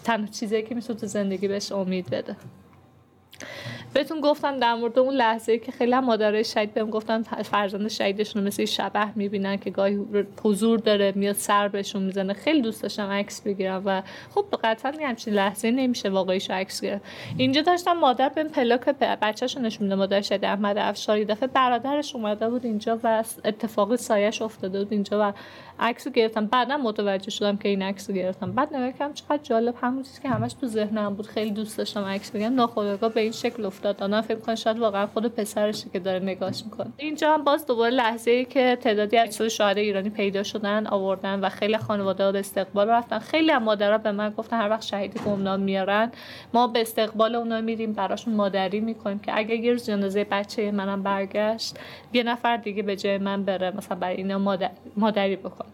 تنها چیزی که می‌تونه تو زندگی بهش امید بده. بهتون گفتم در مورد اون لحظه که خیلی مادرای شهید بهم گفتن فرزند شهیدشون مثل شبه می‌بینن که گاهی حضور داره میاد سر بهشون می‌زنه. خیلی دوست داشتم عکس بگیرم و خب قطعا همچین لحظه نمیشه واقعیش عکس گرفت. اینجا داشتم مادر بهم پلاک بچه‌شو نشون میده مادر شهید احمد افشاری. دفعه برادرش اومده بود اینجا و اتفاقی سایش افتاده بود اینجا و عکس گرفتم. بعدا متوجه شدم که این عکس گرفتم. بعد نگاه کردم چقدر جالب همون چیزی که همش تو ذهنم بود. خیلی دوست داشتم عکس بگیرم. ناخودآگاه به این شکل آدم فکر کنه شاید واقعا خود پسرشه که داره نگاهش می‌کنه. اینجا هم باز دوباره لحظه ای که تعدادی عکس شاهد ایرانی پیدا شدن آوردن و خیلی خانواده به استقبال رفتن. خیلی هم مادرها به من گفتن هر وقت شهید گمنام میارن ما به استقبال اونا میریم براشون مادری می‌کنیم که اگه یه روز جنازه بچه منم برگشت یه نفر دیگه به جای من بره مثلا برای اینا مادر... مادری بکن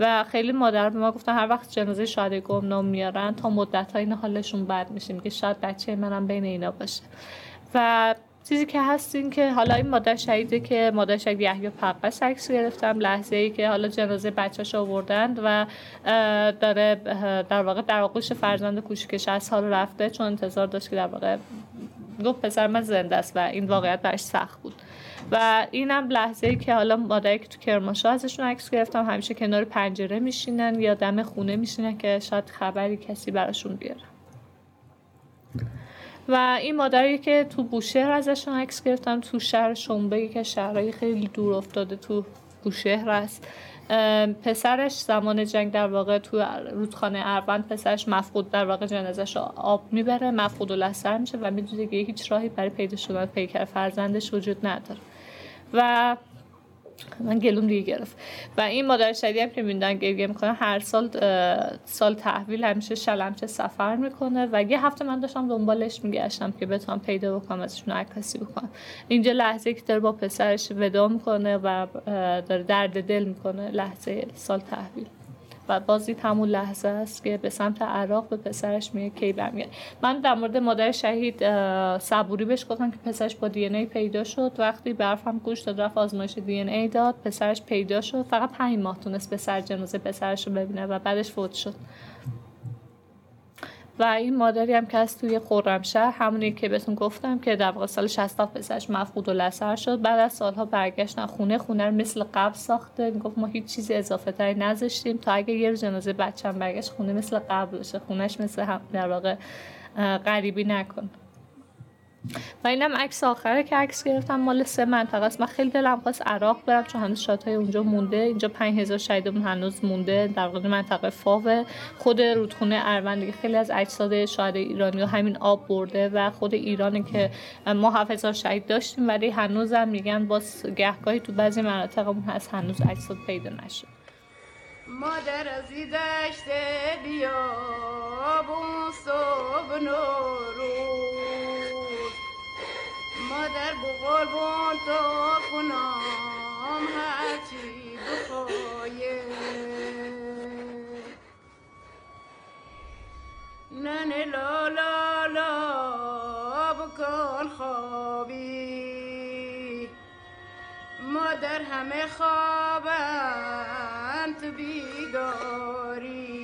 و خیلی مادر به ما گفتن هر وقت جنازه شاهد گمنام میارن تا مدت ها این حالشون بد میشه که شاید بچه منم بین اینا باشه. و چیزی که هست این که حالا این مادر شهیده که مادر شهید یحیی پقس عکس گرفتم لحظه ای که حالا جنازه بچه‌ش آوردند و داره در واقع در آغوش فرزند کوچیکش از حال رفته چون انتظار داشت که در واقع گفت پسر من زنده است و این واقعیت برش سخت بود. و اینم لحظه ای که حالا مادری که تو کرمانشاه ازشون عکس گرفتم همیشه کنار پنجره میشینن یا دم خونه میشینن که شاید خبری کسی براشون بیاره. و این مادری که تو بوشهر ازشون عکس گرفتم تو شهر شنبه که شهرهای خیلی دور افتاده تو بوشهر است پسرش زمان جنگ در واقع تو رودخانه اروند پسرش مفقود در واقع جنازش آب می‌بره مفقود و لسر میشه و می‌دونه که هیچ راهی برای پیدا شدن پیکر فرزندش وجود نداره. و من گلوم دیگه گرفت. و این مادر شدی هم که میدن گریه می‌کنه هر سال سال تحویل همیشه شلمچه سفر می‌کنه و یه هفته من داشتم دنبالش میگشتم که بتونم پیدا بکنم ازشون عکاسی بکنم. اینجا لحظه که داره با پسرش ودا می‌کنه و داره درد دل می‌کنه لحظه سال تحویل. و بازی همون لحظه است که به سمت عراق به پسرش میگه کی برمیاد من در مورد مادر شهید صبوری بهش گفتم که پسرش با دی ای پیدا شد. وقتی برفم گوش داد رفت آزمایش دی ای داد پسرش پیدا شد. فقط پنج ماه تونست پسر جنازه پسرش رو ببینه و بعدش فوت شد. و این مادری هم که از توی خرمشهر همونی که بهتون گفتم که در واقع سال 60 پسرش مفقود و لسر شد. بعد از سالها برگشتن خونه خونه رو مثل قبل ساخته. می‌گفت ما هیچ چیزی اضافه تری نذاشتیم. تا اگه یه جنازه بچم برگشت خونه مثل قبل بشه خونش مثل هم در واقع غریبی نکن. و اینم عکس آخره که عکس گرفتم مال سه منطقه است. من خیلی دلم خواست عراق برم چون هنوز های اونجا مونده. اینجا 5000 شهیدمون هنوز مونده در واقع منطقه فاوه. خود رودخونه اروند خیلی از اجساد شاهد ایرانی و همین آب برده و خود ایرانی که ما 7000 شهید داشتیم ولی هنوزم میگن باز گهگاهی تو بعضی مناطقمون هست هنوز اجساد پیدا نشد مادر از دشت بیا صبح مادر بقربون تو خونام هرچی بخوایه. نن لا لا لا بکن خوابی. مادر همه خوابن تو بیداری.